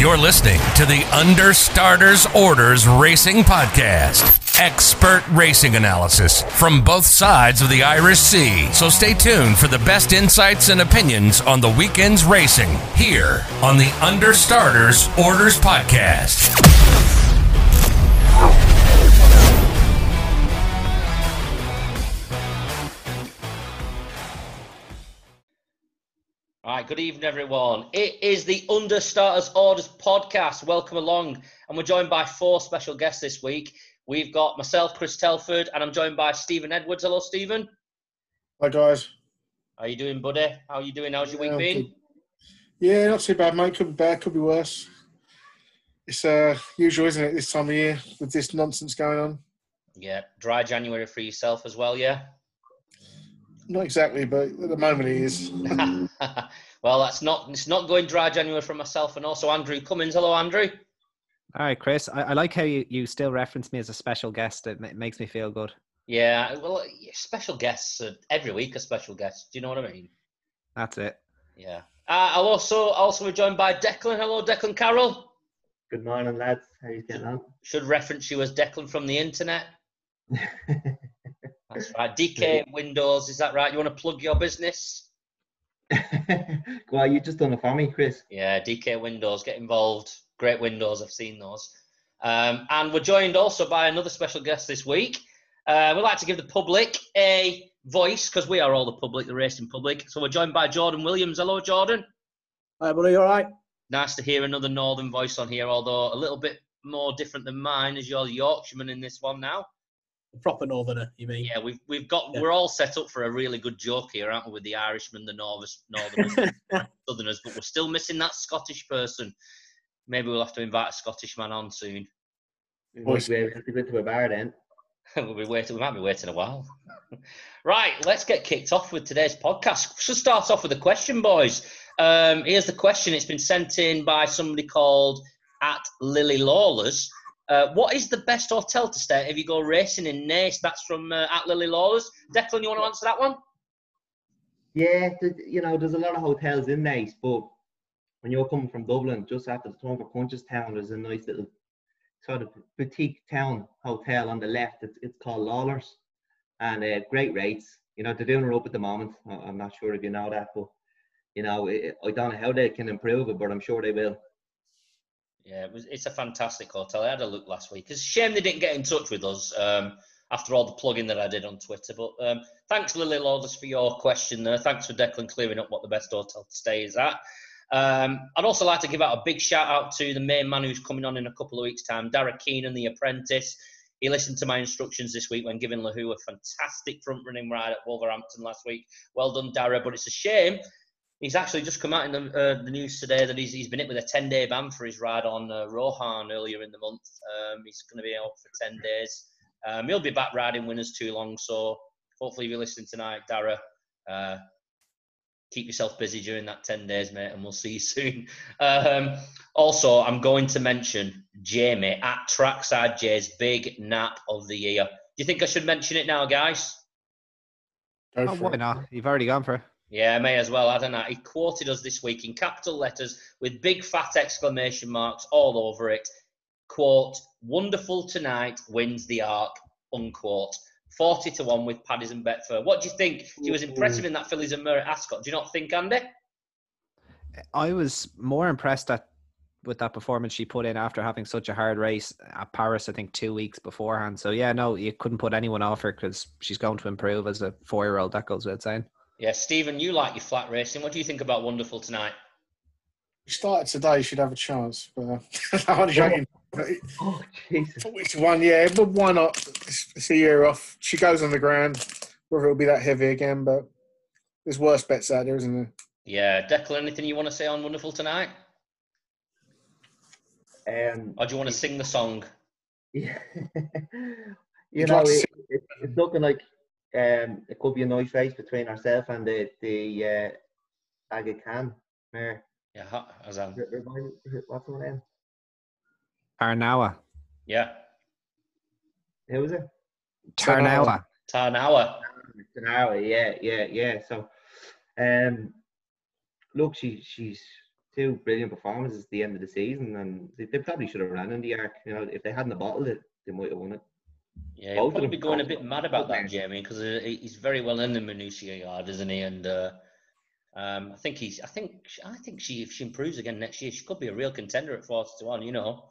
You're listening to the Understarters Orders Racing Podcast. Expert racing analysis from both sides of the Irish Sea. So stay tuned for the best insights and opinions on the weekend's racing here on the Understarters Orders Podcast. Good evening, everyone. It is the Understarters Orders podcast. Welcome along. And we're joined by four special guests this week. We've got myself, Chris Telford, and I'm joined by Stephen Edwards. Hello, Stephen. Hi, guys. How you doing, buddy? How are you doing? How's your Yeah, week been? good. Yeah, not too bad, mate. Could be better, could be worse. It's uh, usual, isn't it, this time of year with this nonsense going on? Yeah, dry January for yourself as well, yeah? Not exactly, but at the moment it is. well, that's not it's not going dry January for myself and also Andrew Cummins. Hello, Andrew. All right, Chris. I, I like how you, you still reference me as a special guest. It, ma- makes me feel good. Yeah, well, special guests are every week a special guest. Do you know what I mean? That's it. Yeah. Uh, I'll also also be joined by Declan. Hello, Declan Carroll. Good morning, lads. How you getting on? Should reference you as Declan from the internet. That's right. DK Windows, is that right? You want to plug your business? Well, you just done it for me, Chris. Yeah, DK Windows, get involved. Great windows, I've seen those. Um, and we're joined also by another special guest this week. Uh, we'd like to give the public a voice because we are all the public, the racing public. So we're joined by Jordan Williams. Hello, Jordan. Hi, buddy. You all right? Nice to hear another northern voice on here, although a little bit more different than mine, as you're the Yorkshireman in this one now. Proper northerner, you mean? Yeah, we've we've got Yeah. we're all set up for a really good joke here, aren't we? With the Irishmen, the Northers, Northerners, Southerners, but we're still missing that Scottish person. Maybe we'll have to invite a Scottish man on soon. We Boys. might be able to go to a bar then. we'll be waiting. We might be waiting a while. right, let's get kicked off with today's podcast. So start off with a question, boys. Um, here's the question. It's been sent in by somebody called at Lily Lawless. Uh, what is the best hotel to stay if you go racing in Naas? That's from uh, at Lily Lawless. Declan, you want to answer that one? Yeah, you know, there's a lot of hotels in Naas, but when you're coming from Dublin, just after the turn for Punchestown, there's a nice little sort of boutique town hotel on the left. It's, it's called Lawlor's, and uh, great rates. You know, they're doing it up at the moment. I'm not sure if you know that, but you know, it, I don't know how they can improve it, but I'm sure they will. Yeah, it was, it's a fantastic hotel. I had a look last week. It's a shame they didn't get in touch with us um, after all the plugging that I did on Twitter. But um, thanks, Lily Lawless, for your question there. Thanks for Declan clearing up what the best hotel to stay is at. Um, I'd also like to give out a big shout out to the main man who's coming on in a couple of weeks' time, Darragh Keenan, the apprentice. He listened to my instructions this week when giving Lahu a fantastic front running ride at Wolverhampton last week. Well done, Darragh. But it's a shame He's actually just come out in the, uh, the news today that he's, he's been hit with a 10 day ban for his ride on uh, Rohan earlier in the month. Um, he's going to be out for 10 days. Um, he'll be back riding winners too long. So hopefully, if you're listening tonight, Darragh, uh, keep yourself busy during that 10 days, mate, and we'll see you soon. Um, also, I'm going to mention Jamie at Trackside J's big nap of the year. Do you think I should mention it now, guys? Oh, why not? You've already gone for it. Yeah, may as well, I don't know. He quoted us this week in capital letters with big fat exclamation marks all over it. Quote, wonderful tonight wins the arc, unquote. 40 to 1 with Paddy's and Betfair. What do you think? He was impressive in that Fillies and Murray Ascot. Do you not think, Andy? I was more impressed at with that performance she put in after having such a hard race at Paris. I think two weeks beforehand. So yeah, no, you couldn't put anyone off her because she's going to improve as a four-year-old. That goes without saying. Yeah, Stephen, you like your flat racing. What do you think about Wonderful tonight? You started today, you should have a chance. But uh, I'm joking. Oh, Jesus. Which one? Yeah, but why not? It's, it's a year off. She goes on the ground. Whether it'll be that heavy again, but there's worse bets out there, isn't there? Yeah, Declan, anything you want to say on Wonderful tonight? Um, Or do you want to sing the song? Yeah. you You'd know, like it, it, it's looking like um, it could be a nice race between ourselves and the the uh, Aga Khan mare. Yeah, ha- Hazan. R- What's her name? Tarnawa. Yeah, Who was it? Tarnawa. Tarnawa. Tanara, yeah, yeah, yeah. So, um, look, she she's two brilliant performances at the end of the season, and they, they probably should have ran in the arc. You know, if they hadn't bottled it, they might have won it. Yeah, he'll probably be going a bit mad about that, both Jamie, because he's very well in the Menuisier yard, isn't he? And uh, um, I think he's. I think. I think she, if she improves again next year, she could be a real contender at forty to one. You know,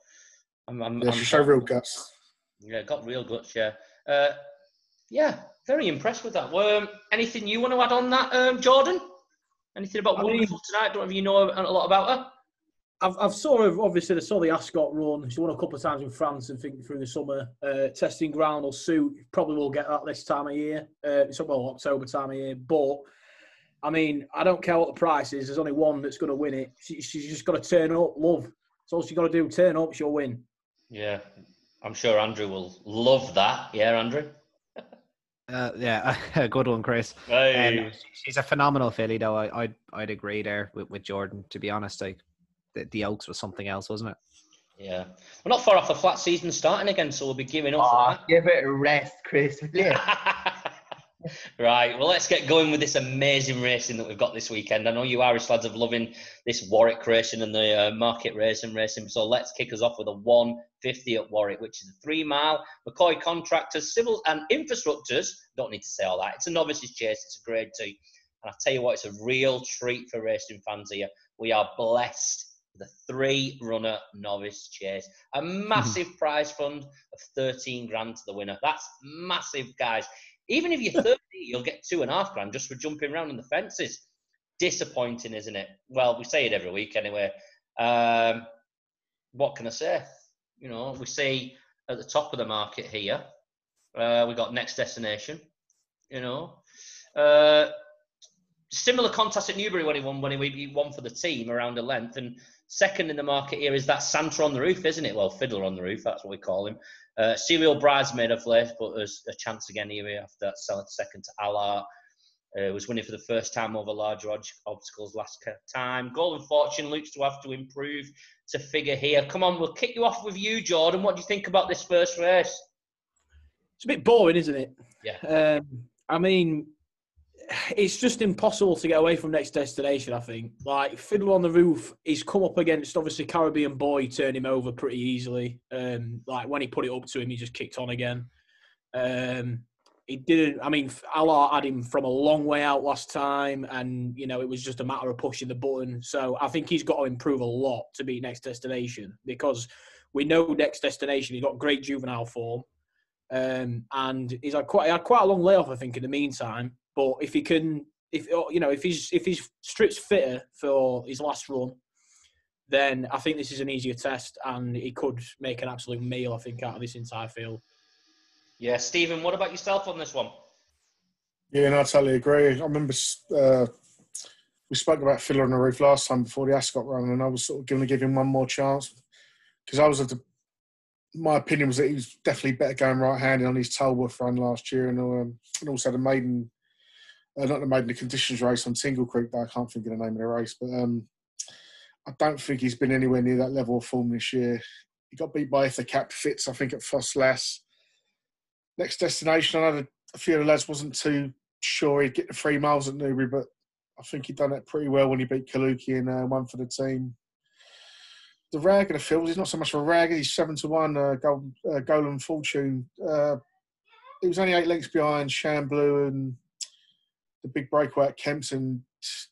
I'm. I'm, Yeah, I'm she showed real guts. Yeah, got real guts. Yeah. Uh, yeah, very impressed with that. Um, anything you want to add on that, um, Jordan? Anything about I mean- Wonderful tonight? Don't know if you know a, a lot about her. I've, I've sort of obviously I saw the Ascot run. She won a couple of times in France and think through the summer. Uh, testing ground or suit. Probably will get that this time of year. Uh, it's well October time of year. But I mean, I don't care what the price is. There's only one that's going to win it. She, she's just got to turn up. Love. That's all she's got to do. Turn up. She'll win. Yeah, I'm sure Andrew will love that. Yeah, Andrew. Uh, yeah, a good one, Chris. Hey. Um, she's a phenomenal filly, though. I, I'd I'd agree there with, with Jordan. To be honest, like the, the Oaks was something else, wasn't it? Yeah, we're not far off the flat season starting again, so we'll be giving up Oh, for give it a rest, Chris. will right, well, let's get going with this amazing racing that we've got this weekend. I know you Irish lads are loving this Warwick racing and the uh, Market Rasen racing, so let's kick us off with a 150 at Warwick, which is a three mile. McCoy contractors, civil and infrastructures. Don't need to say all that. It's a novices chase. It's a grade two, and I tell you what, it's a real treat for racing fans here. We are blessed a three runner novice chase. A massive prize fund of 13 grand to the winner. That's massive, guys. Even if you're 30, you'll get two and a half grand just for jumping around on the fences. Disappointing, isn't it? Well, we say it every week anyway. Um, what can I say? You know, we see at the top of the market here, uh, we got next destination. You know, uh, similar contest at Newbury when he won when he won for the team around a length, and second in the market here is that Santa on the roof, isn't it? Well, Fiddler on the roof, that's what we call him. Uh, serial bridesmaid of late, but there's a chance again here after that second to Allart. Uh, was winning for the first time over larger ob- obstacles last time. Golden Fortune looks to have to improve to figure here. Come on, we'll kick you off with you, Jordan. What do you think about this first race? It's a bit boring, isn't it? Yeah. Um, I mean, it's just impossible to get away from next destination. I think. Like Fiddler on the Roof, he's come up against obviously Caribbean Boy, turned him over pretty easily. Um, like when he put it up to him, he just kicked on again. Um, he didn't. I mean, Allart had him from a long way out last time, and you know it was just a matter of pushing the button. So I think he's got to improve a lot to beat next destination because we know next destination he's got great juvenile form. Um, and he's had quite he had quite a long layoff, I think, in the meantime. But if he can, if you know, if he's if he's stripped fitter for his last run, then I think this is an easier test, and he could make an absolute meal, I think, out of this entire field. Yeah, Stephen, what about yourself on this one? Yeah, no, I totally agree. I remember uh, we spoke about Fiddler on the Roof last time before the Ascot run, and I was sort of going to give him one more chance because I was of the. My opinion was that he was definitely better going right-handed on his Tolworth run last year, and, um, and also the maiden, uh, not the maiden, the conditions race on Tingle Creek. But I can't think of the name of the race, but um, I don't think he's been anywhere near that level of form this year. He got beat by if the cap fits, I think, at Ffos Las. Next destination, I know a few of the lads wasn't too sure he'd get the three miles at Newbury, but I think he'd done that pretty well when he beat Kaluki and uh, won for the team. The rag of the field, he's not so much of a rag, he's seven to one, uh, Gold, uh, Golden Fortune. Uh, he was only eight lengths behind Shan Blue and the big breakaway at Kempton.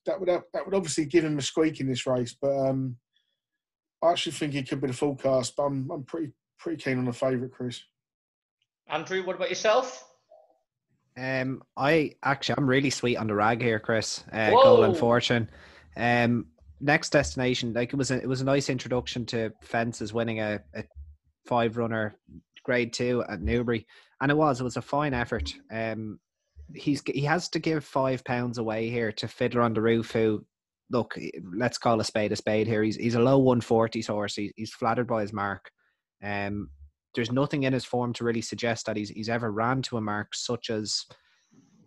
That would that would obviously give him a squeak in this race, but um, I actually think he could be the full cast. But I'm I'm pretty pretty keen on the favourite, Chris. Andrew, what about yourself? Um, I actually I'm really sweet on the rag here, Chris. Uh, Whoa. Golden Fortune. Um, next destination, like it was a, it was a nice introduction to fences, winning a, a five runner grade two at Newbury, and it was it was a fine effort. Um, he's he has to give five pounds away here to Fiddler on the Roof, who look, let's call a spade a spade here. He's he's a low one forties horse. He, he's flattered by his mark. Um, there's nothing in his form to really suggest that he's he's ever ran to a mark such as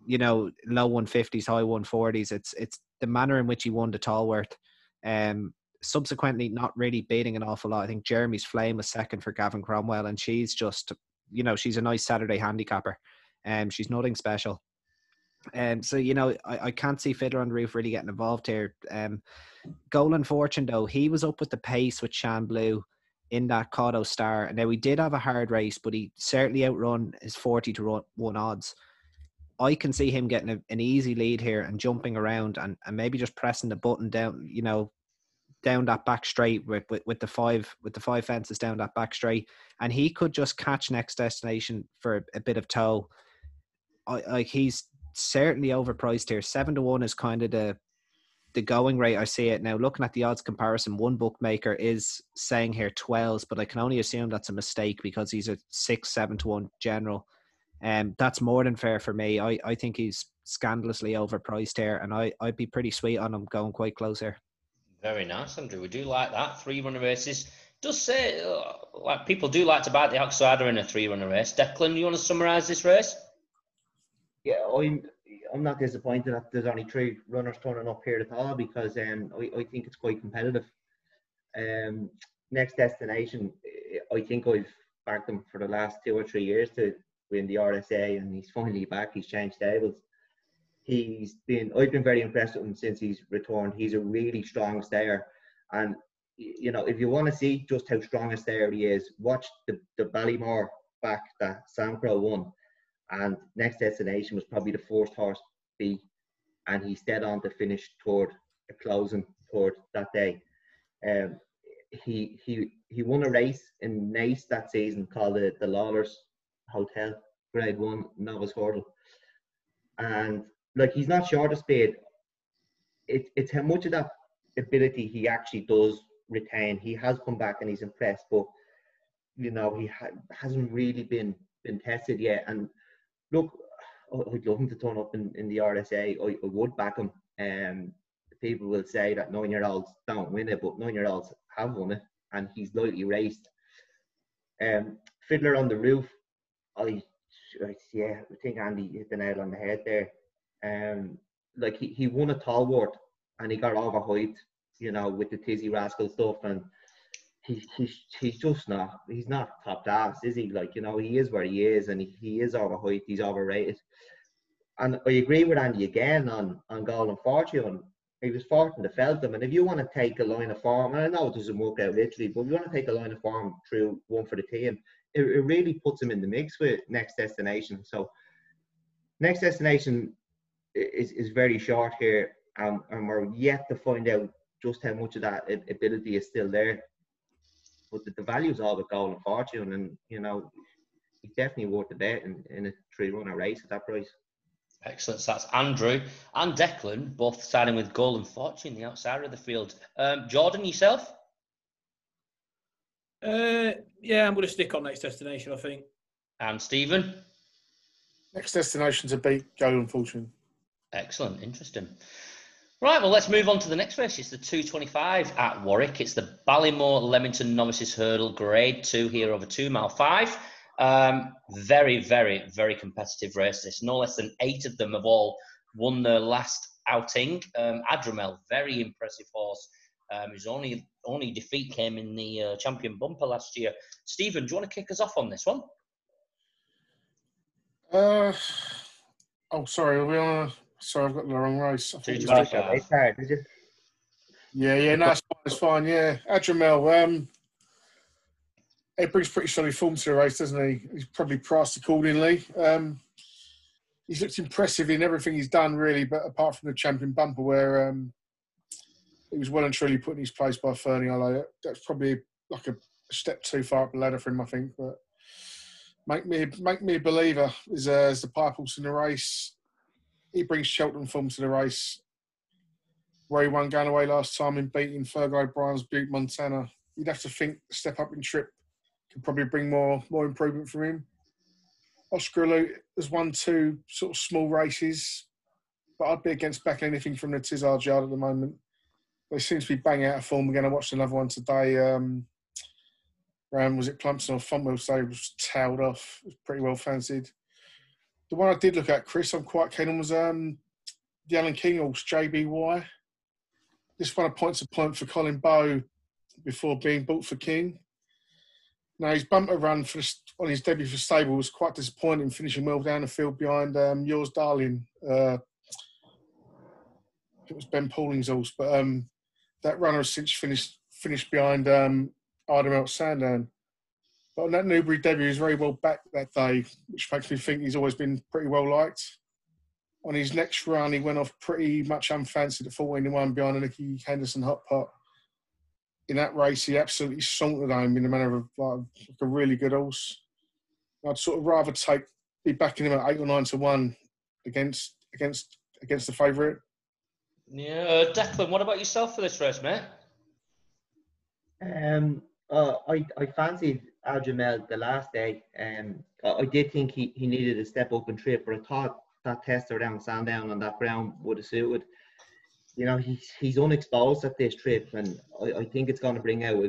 you know low 150s high 140s it's it's the manner in which he won the Tolworth um subsequently not really beating an awful lot i think jeremy's flame was second for gavin cromwell and she's just you know she's a nice saturday handicapper um she's nothing special Um, so you know, I, I can't see Fiddler on the Roof really getting involved here. Um, Golden Fortune though, he was up with the pace with Shan Blue in that Kauto Star, and now we did have a hard race, but he certainly outrun his forty to one odds. I can see him getting a, an easy lead here and jumping around and, and maybe just pressing the button down, you know, down that back straight with, with, with the five with the five fences down that back straight, and he could just catch next destination for a, a bit of toe. I, like he's certainly overpriced here. Seven to one is kind of the the going rate I see it now. Looking at the odds comparison, one bookmaker is saying here twelves, but I can only assume that's a mistake because he's a six, seven to one general. Um, that's more than fair for me. I, I think he's scandalously overpriced here, and I, I'd be pretty sweet on him going quite close here. Very nice, Andrew. We do like that. Three runner races. Does say, uh, like people do like to bite the outsider in a three runner race. Declan, you want to summarise this race? Yeah, I'm I'm not disappointed that there's only three runners turning up here at all because um, I, I think it's quite competitive. Um, next destination, I think I've backed him for the last two or three years to win the RSA, and he's finally back. He's changed tables. He's been. I've been very impressed with him since he's returned. He's a really strong stayer, and you know if you want to see just how strong a stayer he is, watch the the Ballymore back that Samcro won, and next destination was probably the fourth horse B, and he stayed on to finish toward a closing toward that day. Um, he he he won a race in Naas that season called the the Lawlor's Hotel Grade One novice hurdle, and like he's not short of speed. It, it's how much of that ability he actually does retain. He has come back and he's impressed, but you know he ha- hasn't really been been tested yet. And look, I'd love him to turn up in, in the RSA. I, I would back him. Um, people will say that nine year olds don't win it, but nine year olds have won it, and he's lightly raced. Um, Fiddler on the Roof, I, I yeah, I think Andy hit the nail on the head there. Um, like he, he won a tall Tolworth and he got overhyped, you know, with the Tizzy Rascal stuff, and he, he's he's just not he's not top class, is he? Like you know, he is where he is, and he, he is overhyped. He's overrated. And I agree with Andy again on on Golden Fortune. He was fourth to Feltham, and if you want to take a line of form, and I know it doesn't work out literally, but if you want to take a line of form through one for the team, it, it really puts him in the mix with next destination. So next destination is, is very short here, um, and we're yet to find out just how much of that ability is still there. But the, the value is all with Golden Fortune, and you know, he's definitely worth the bet in, in a three runner race at that price. Excellent. So that's Andrew and Declan, both signing with Golden Fortune, the outsider of the field. Um, Jordan, yourself? Uh, yeah, I'm going to stick on next destination, I think. And Stephen? Next destination to beat Golden Fortune. Excellent, interesting. Right, well, let's move on to the next race. It's the 225 at Warwick. It's the Ballymore Leamington Novices Hurdle, Grade 2 here over 2 mile 5. Um, very, very, very competitive race. This no less than eight of them have all won their last outing. Um, Adrimel, very impressive horse. Um, his only only defeat came in the uh, champion bumper last year. Stephen, do you want to kick us off on this one? Uh, oh, sorry. Are we on? A, sorry, I've got the wrong race. Yeah, yeah, no, it's fine. It's fine yeah, Adrimel. Um, it brings pretty solid form to the race, doesn't he? He's probably priced accordingly. Um, he's looked impressive in everything he's done, really, but apart from the champion bumper, where um, he was well and truly put in his place by Ferny Hollow. That's probably like a step too far up the ladder for him, I think. But make me make me a believer is uh, as the pipe horse in the race. He brings Cheltenham form to the race. Where he won going last time in beating Fergal O'Brien's Butte Montana. You'd have to think step up in trip could probably bring more more improvement from him. Oscar Elite has won two sort of small races, but I'd be against backing anything from the Tizzard Yard at the moment. They seem to be banging out of form again. I watched another one today. Um, around was it Plumpton or Fontwell Say was tailed off. It was pretty well fancied. The one I did look at, Chris, I'm quite keen on was um, the Alan King horse, JBY. This one a point for Colin Bowe before being bought for King Now his bumper run for on his debut for stable was quite disappointing, finishing well down the field behind um, yours, darling. Uh, it was Ben Pauling's horse, but um, that runner has since finished finished behind um, Ardemelt Sandown. But on that Newbury debut, he was very well back that day, which makes me think he's always been pretty well liked. On his next run, he went off pretty much unfancied at 14 1 behind a Nicky Henderson hot pot in that race, he absolutely sauntered home in the manner of like, like a really good horse. I'd sort of rather take be backing him at eight or nine to one against against against the favourite. Yeah, uh, Declan, what about yourself for this race, mate? Um, uh, I I fancied Al-Jamel the last day. Um, I, did think he, he needed a step up and trip, but I thought that test around Sandown on that ground would have suited you know, he's he's unexposed at this trip, and I, I think it's going to bring out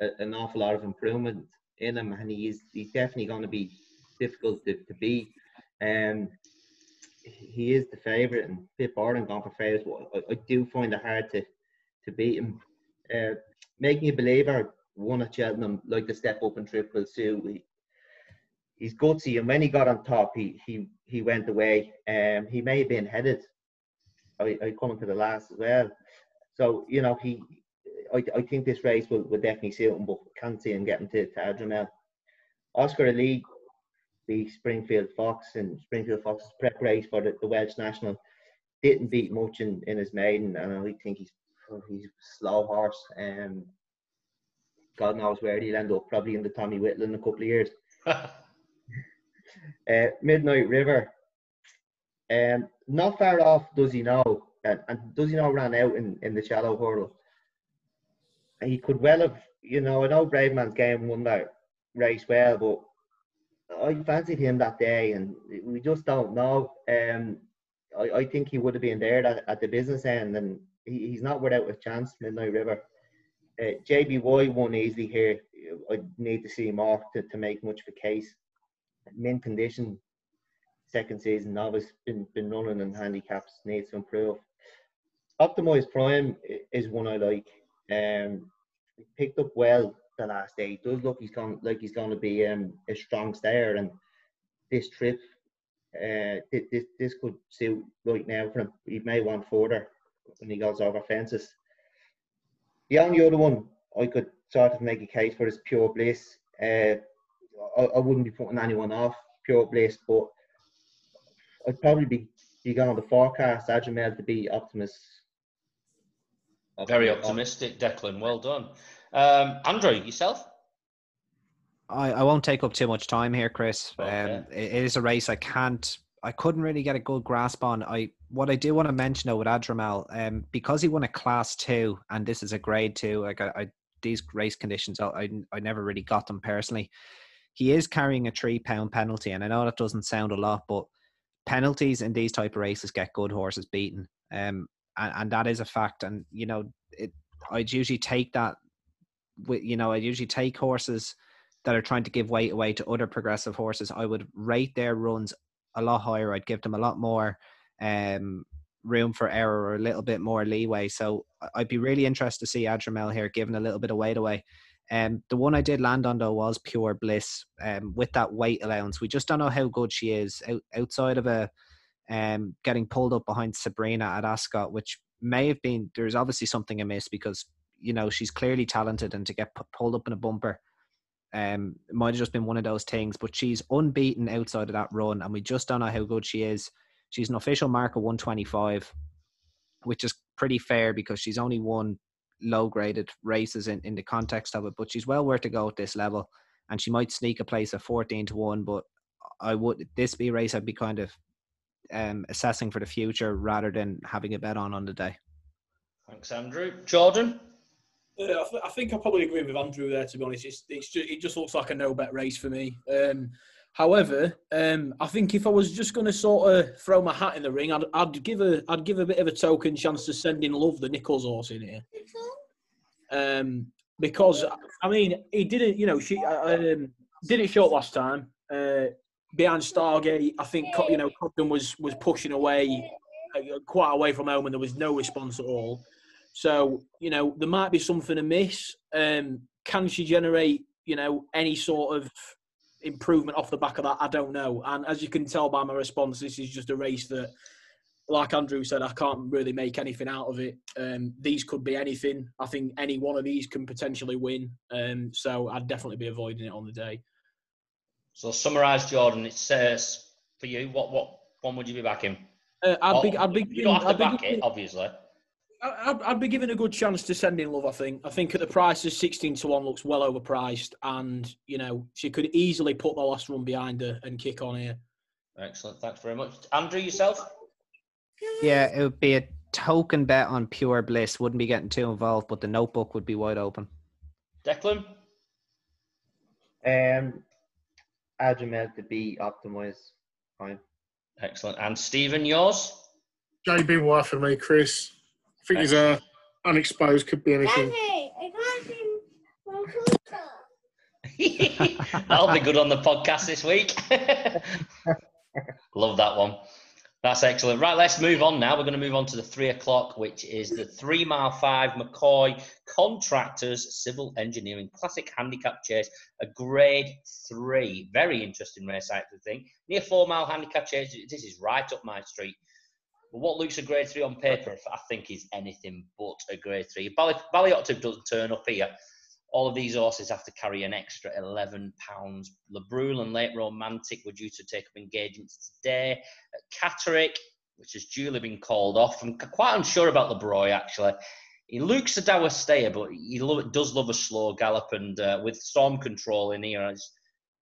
a, an awful lot of improvement in him, and he's he's definitely going to be difficult to, to beat. Um, he is the favourite, and Pip Borden gone for favourites. I, I, do find it hard to to beat him. Uh, making a believer won at Cheltenham like the step up and triple suit. He, he's gutsy, and when he got on top, he he he went away. Um, he may have been headed I, I coming to the last as well. So you know he, I, I think this race will, will definitely suit him, but can't see him getting to, to Adrian Oscar Elite, the Springfield Fox and Springfield Fox's prep race for the, the Welsh National didn't beat much in, in his maiden, and I think he's he's a slow horse. Um, God knows where he'll end up, probably in the Tommy Whittle in a couple of years. uh, Midnight River, um, not far off does he know, and, and does he know ran out in, in the Challow hurdle. And he could well have, you know, I know Bravemansgame won that race well, but I fancied him that day, and we just don't know. Um, I, I think he would have been there at, at the business end, and he, he's not without a chance. Midnight River. Uh, JBY won easily here. I need to see more to, to make much of a case. Min condition second season novice, been been running in handicaps, needs to improve. Optimise Prime is one I like. Um, picked up well the last day. Does look he's going like he's going to be um, a strong stayer, and this trip, uh, this this could suit right now for him. He may want further when he goes over fences. The only other one I could sort of make a case for is Pure Bliss. Uh, I, I wouldn't be putting anyone off Pure Bliss, but I'd probably be, be going on the forecast Ajamel to be optimist. Very optimistic, Declan. Well done. Um, Andrew, yourself? I, I won't take up too much time here, Chris. Okay. Um, it, it is a race I can't, I couldn't really get a good grasp on. I what I do want to mention though with Adrimel, um, because he won a class two, and this is a grade two. Like I, I these race conditions, I, I never really got them personally. He is carrying a three pound penalty, and I know that doesn't sound a lot, but penalties in these type of races get good horses beaten, um, and, and that is a fact. And you know, it, I'd usually take that. With you know, I'd usually take horses that are trying to give weight away to other progressive horses. I would rate their runs a lot higher. I'd give them a lot more um, room for error or a little bit more leeway. So I'd be really interested to see Adrimel here giving a little bit of weight away. Um, the one I did land on though was Pure Bliss. Um, with that weight allowance, we just don't know how good she is Out, outside of a um getting pulled up behind Sabrina at Ascot, which may have been there's obviously something amiss because you know she's clearly talented and to get pulled up in a bumper um might have just been one of those things but she's unbeaten outside of that run and we just don't know how good she is she's an official mark of 125 which is pretty fair because she's only won low graded races in, in the context of it, but she's well worth to go at this level. And she might sneak a place of 14 to 1, but I would, this be a race I'd be kind of um, assessing for the future rather than having a bet on on the day. Thanks, Andrew. Jordan? Uh, I, th- I, think I probably agree with Andrew there. To be honest, it's, it's just, it just looks like a no bet race for me. Um, however, um, I think if I was just going to sort of throw my hat in the ring, I'd, I'd, give a I'd give a bit of a token chance to send in Love the Nicholls horse in here um, because I mean he didn't, you know, she uh, um, didn't show up last time. Uh, behind Stargate, I think you know Cobden was was pushing away uh, quite away from home, and there was no response at all. So you know there might be something amiss. Um, can she generate you know, any sort of improvement off the back of that, I don't know. And as you can tell by my response, this is just a race that, like Andrew said, I can't really make anything out of it. Um, these could be anything. I think any one of these can potentially win. Um, so I'd definitely be avoiding it on the day. So summarise, Jordan. It says for you, what what one would you be backing? Uh, I'd be, I'd be, you don't have to I'd back be, it, obviously. I'd, I'd be given a good chance to send in love. I think. I think at the price of sixteen to one looks well overpriced, and you know she could easily put the last run behind her and kick on here. Excellent. Thanks very much, Andrew. Yourself? Yeah, it would be a token bet on pure bliss. Wouldn't be getting too involved, but the notebook would be wide open. Declan? Um, Ajamel to be optimized. Fine. Excellent. And Stephen, yours? JB White for me, Chris. I think he's uh, unexposed, could be anything. Daddy, I got him from Pluto. That'll be good on the podcast this week. Love that one. That's excellent. Right, let's move on now. We're going to move on to the three o'clock, which is the three mile five McCoy Contractors Civil Engineering Classic Handicap Chase, a grade three. Very interesting race, I think. Near four mile handicap chase. This is right up my street. But what looks a grade three on paper, I think, is anything but a grade three. Bally, Ballyoptic doesn't turn up here. All of these horses have to carry an extra £11. Le Breuil and Late Romantic were due to take up engagements today. At Catterick, which has duly been called off. I'm quite unsure about Le Breuil, actually. He looks a dour stayer, but he lo- does love a slow gallop. And uh, with storm control in here, it's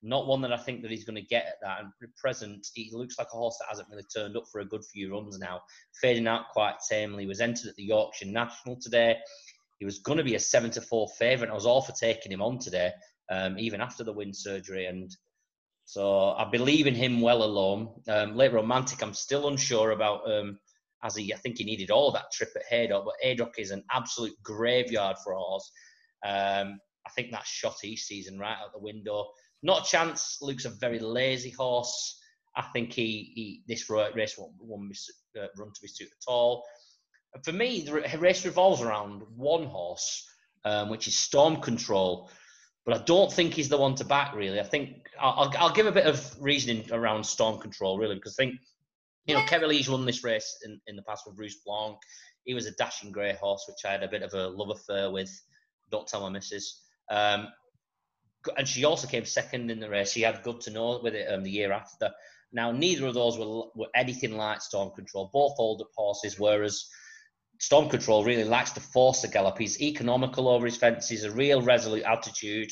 not one that I think that he's going to get at that. And present, he looks like a horse that hasn't really turned up for a good few runs now, fading out quite tamely. He was entered at the Yorkshire National today. He was going to be a seven to four favourite. I was all for taking him on today, um, even after the wind surgery. And so I believe in him well alone. Um, late romantic, I'm still unsure about. Um, as he, I think he needed all that trip at Haydock, but Haydock is an absolute graveyard for horse. Um, I think that's shot each season right out the window. Not a chance. Luke's a very lazy horse. I think he, he this race won't, won't be, uh, run to be suited at all. And for me, the race revolves around one horse, um, which is Storm Control. But I don't think he's the one to back, really. I think I'll, I'll give a bit of reasoning around Storm Control, really, because I think, you know, Kerry Lee's won this race in, in the past with Russe Blanc. He was a dashing grey horse, which I had a bit of a love affair with. Don't tell my missus. Um, and she also came second in the race. She had good to know with it um, the year after. Now, neither of those were, were anything like Storm Control. Both older horses, whereas Storm Control really likes to force the gallop. He's economical over his fences, a real resolute attitude.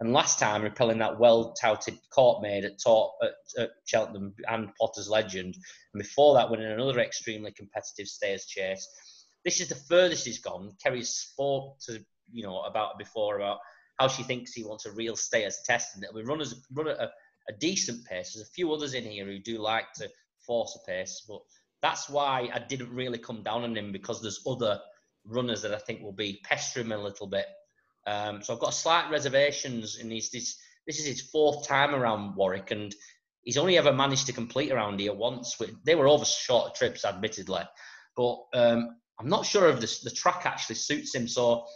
And last time, repelling that well-touted court made at, at, at Cheltenham and Potter's Legend, and before that, winning another extremely competitive stayers chase. This is the furthest he's gone. Kerry spoke to you know about before about how she thinks he wants a real stayers test, and that we run as run at a, a decent pace. There's a few others in here who do like to force a pace, but that's why I didn't really come down on him because there's other runners that I think will be pestering him a little bit. Um, so I've got slight reservations in these. This, this is his fourth time around Warwick, and he's only ever managed to complete around here once. With they were over short trips, admittedly, but um, I'm not sure if this, the track actually suits him. So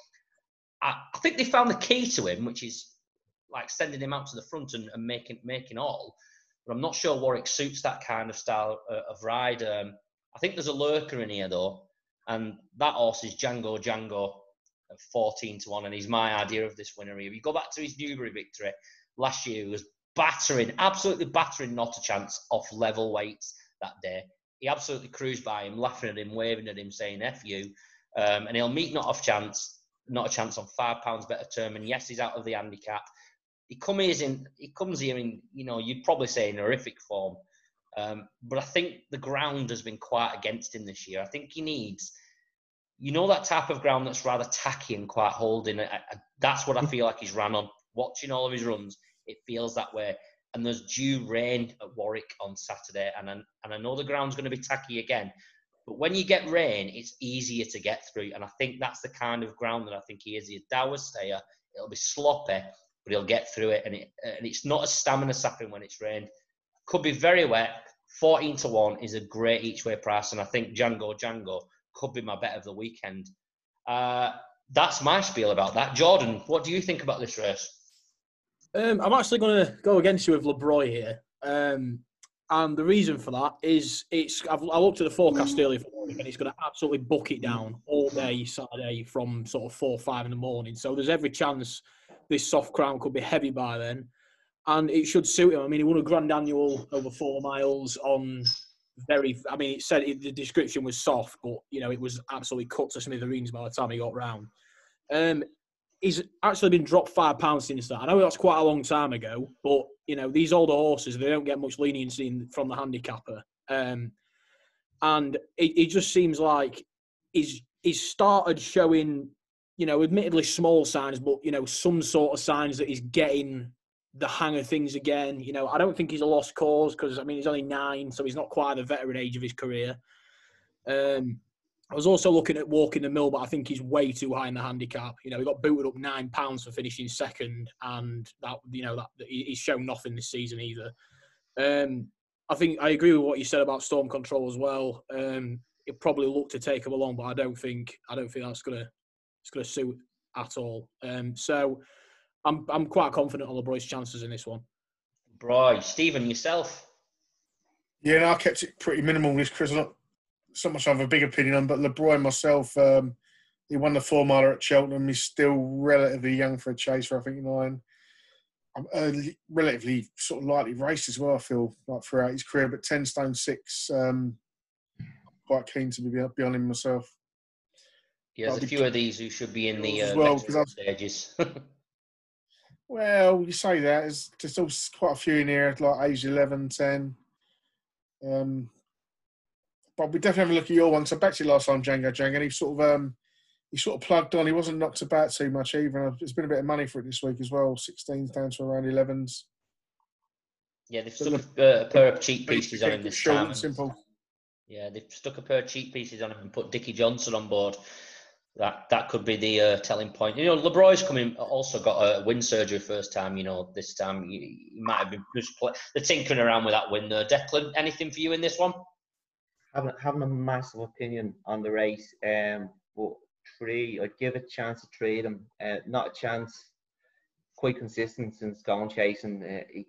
I, I, think they found the key to him, which is like sending him out to the front and, and making making all. But I'm not sure Warwick suits that kind of style uh, of ride. Um, I think there's a lurker in here though, and that horse is Django Django at 14 to 1, and he's my idea of this winner here. If you go back to his Newbury victory last year, he was battering, absolutely battering not a chance off level weights that day. He absolutely cruised by him, laughing at him, waving at him, saying F you. Um, and he'll meet not off chance, not a chance on five pounds better term. And yes, he's out of the handicap. He come here in, he comes here in, you know, you'd probably say in horrific form. Um, but I think the ground has been quite against him this year. I think he needs, you know, that type of ground that's rather tacky and quite holding. I, I, that's what I feel like he's ran on. Watching all of his runs, it feels that way. And there's due rain at Warwick on Saturday, and I, and I know the ground's going to be tacky again. But when you get rain, it's easier to get through, and I think that's the kind of ground that I think he is. He's a dour stayer. It'll be sloppy, but he'll get through it, and it and it's not a stamina sapping when it's rained. Could be very wet. 14 to 1 is a great each way price, and I think Django Django could be my bet of the weekend. Uh, that's my spiel about that. Jordan, what do you think about this race? Um, I'm actually going to go against you with Le Breuil here. Um, and the reason for that is it's I've, I looked at the forecast earlier for week and it's going to absolutely bucket down all day Saturday from sort of four five in the morning. So there's every chance this soft crown could be heavy by then, and it should suit him. I mean, he won a Grand Annual over four miles on very. I mean, it said it, the description was soft, but you know it was absolutely cut to smithereens by the time he got round. Um, he's actually been dropped five pounds since that. I know that's quite a long time ago, but you know these older horses they don't get much leniency from the handicapper, um, and it, it just seems like he's he's started showing, you know, admittedly small signs, but you know some sort of signs that he's getting the hang of things again. You know, I don't think he's a lost cause because I mean he's only nine, so he's not quite the veteran age of his career. Um, I was also looking at walking the mill, but I think he's way too high in the handicap. You know, he got booted up nine pounds for finishing second, and that you know that he's shown nothing this season either. Um, I think I agree with what you said about storm control as well. Um, it probably look to take him along, but I don't think I don't think that's gonna it's gonna suit at all. Um, so I'm I'm quite confident on the Le Breuil's chances in this one. Bro, Stephen, yourself. Yeah, no, I kept it pretty minimal this Chris. Not so much I have a big opinion on, but Le Breuil myself, um, he won the four miler at Cheltenham. He's still relatively young for a chaser, I think nine. I'm early, relatively sort of lightly raced as well. I feel like throughout his career, but ten stone six. Um, quite keen to be, be on him myself. Yeah, there's a few of these who should be in the uh, well, stages. well, you say that. There's just quite a few in here, like age 11, 10. Um, but we definitely have a look at your one. So back to you last time, Django Django, he sort of um, he sort of plugged on. He wasn't knocked about too much either. There's been a bit of money for it this week as well. 16s down to around 11s. Yeah, they've stuck a, a pair of cheekpieces on him this Short time. and simple. Yeah, they've stuck a pair of cheekpieces on him and put Dickie Johnson on board. That that could be the uh, telling point. You know, Le Breuil's coming also got a wind surgery first time. You know, this time he, he might have been just play, the tinkering around with that wind there. Declan, anything for you in this one? Having having a massive opinion on the race. Um, but three, I'd give a chance to trade him. Uh, not a chance. Quite consistent since gone chasing. Uh, he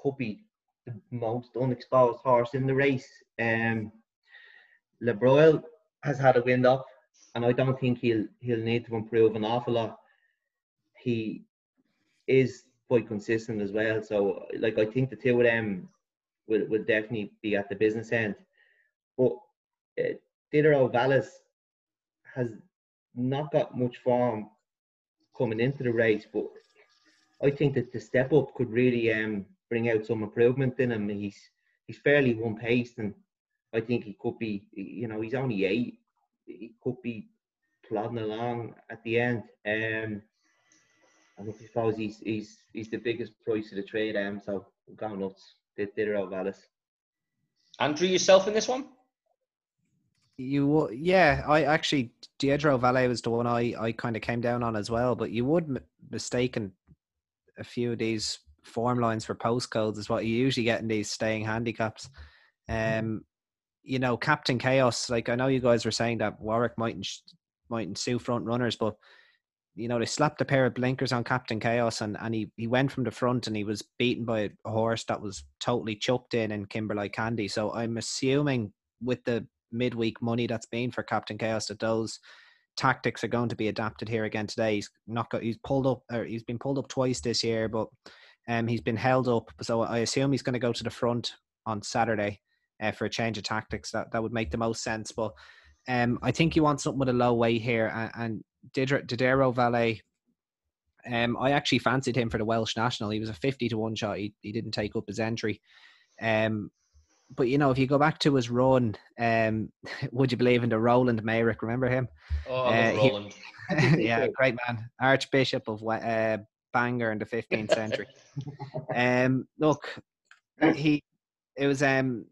could be the most unexposed horse in the race. Um, Le Breuil has had a wind up, and I don't think he'll he'll need to improve an awful lot. He is quite consistent as well. So, like, I think the two of them will will definitely be at the business end. But uh, Vallis has not got much form coming into the race, but I think that the step up could really um, bring out some improvement in him. He's he's fairly one paced, and I think he could be. You know, he's only eight. He could be plodding along at the end. Um, I suppose he's he's he's the biggest price of the trade. Um, so I'm going nuts. Didero Vallis. Andrew, yourself in this one? You would, yeah. I actually Didero Vallis was the one I I kind of came down on as well. But you would m- mistaken a few of these form lines for postcodes is what you usually get in these staying handicaps. Um, you know, Captain Chaos. Like I know you guys were saying that Warwick mightn't mightn't sue front runners, but you know they slapped a pair of blinkers on Captain Chaos, and and he he went from the front and he was beaten by a horse that was totally chucked in in Kimberlite Candy. So I'm assuming with the midweek money that's been for Captain Chaos that those tactics are going to be adapted here again today. He's not got, he's pulled up or he's been pulled up twice this year, but um he's been held up. So I assume he's going to go to the front on Saturday uh, for a change of tactics. That that would make the most sense. But um I think you want something with a low weight here and, and Didero Vallis. Um, I actually fancied him for the Welsh national. He was a fifty to one shot. He he didn't take up his entry. Um, but you know, if you go back to his run, um, would you believe in the Rowland Meyrick? Remember him? Oh, Uh, he- Roland. yeah, great man, Archbishop of uh, Bangor in the fifteenth century. um, look, he it was um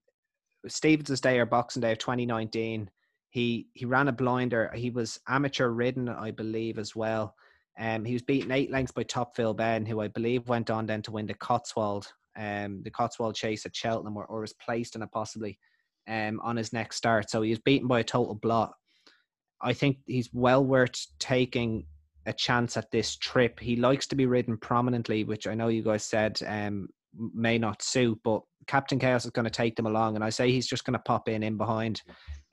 Stevens' Day or Boxing Day of 2019. He he ran a blinder. He was amateur ridden, I believe, as well. Um, he was beaten eight lengths by Top Ville Ben, who I believe went on then to win the Cotswold, um, the Cotswold Chase at Cheltenham, or, or was placed in it possibly, um, on his next start. So he was beaten by a total blot. I think he's well worth taking a chance at this trip. He likes to be ridden prominently, which I know you guys said um, may not suit, but Captain Chaos is going to take them along, and I say he's just going to pop in in behind.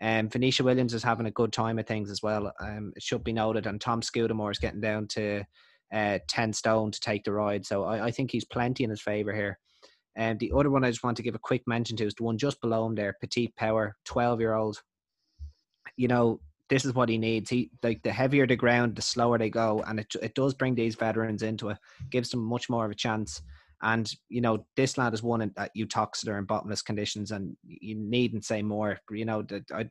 And um, Venetia Williams is having a good time of things as well. Um, it should be noted, and Tom Scudamore is getting down to uh, ten stone to take the ride, so I, I think he's plenty in his favour here. And um, the other one I just want to give a quick mention to is the one just below him there, Petite Power, twelve year old. You know, this is what he needs. He like the heavier the ground, the slower they go, and it it does bring these veterans into it, gives them much more of a chance. And you know, this lad has won at Uttoxeter in bottomless conditions, and you needn't say more. You know, that I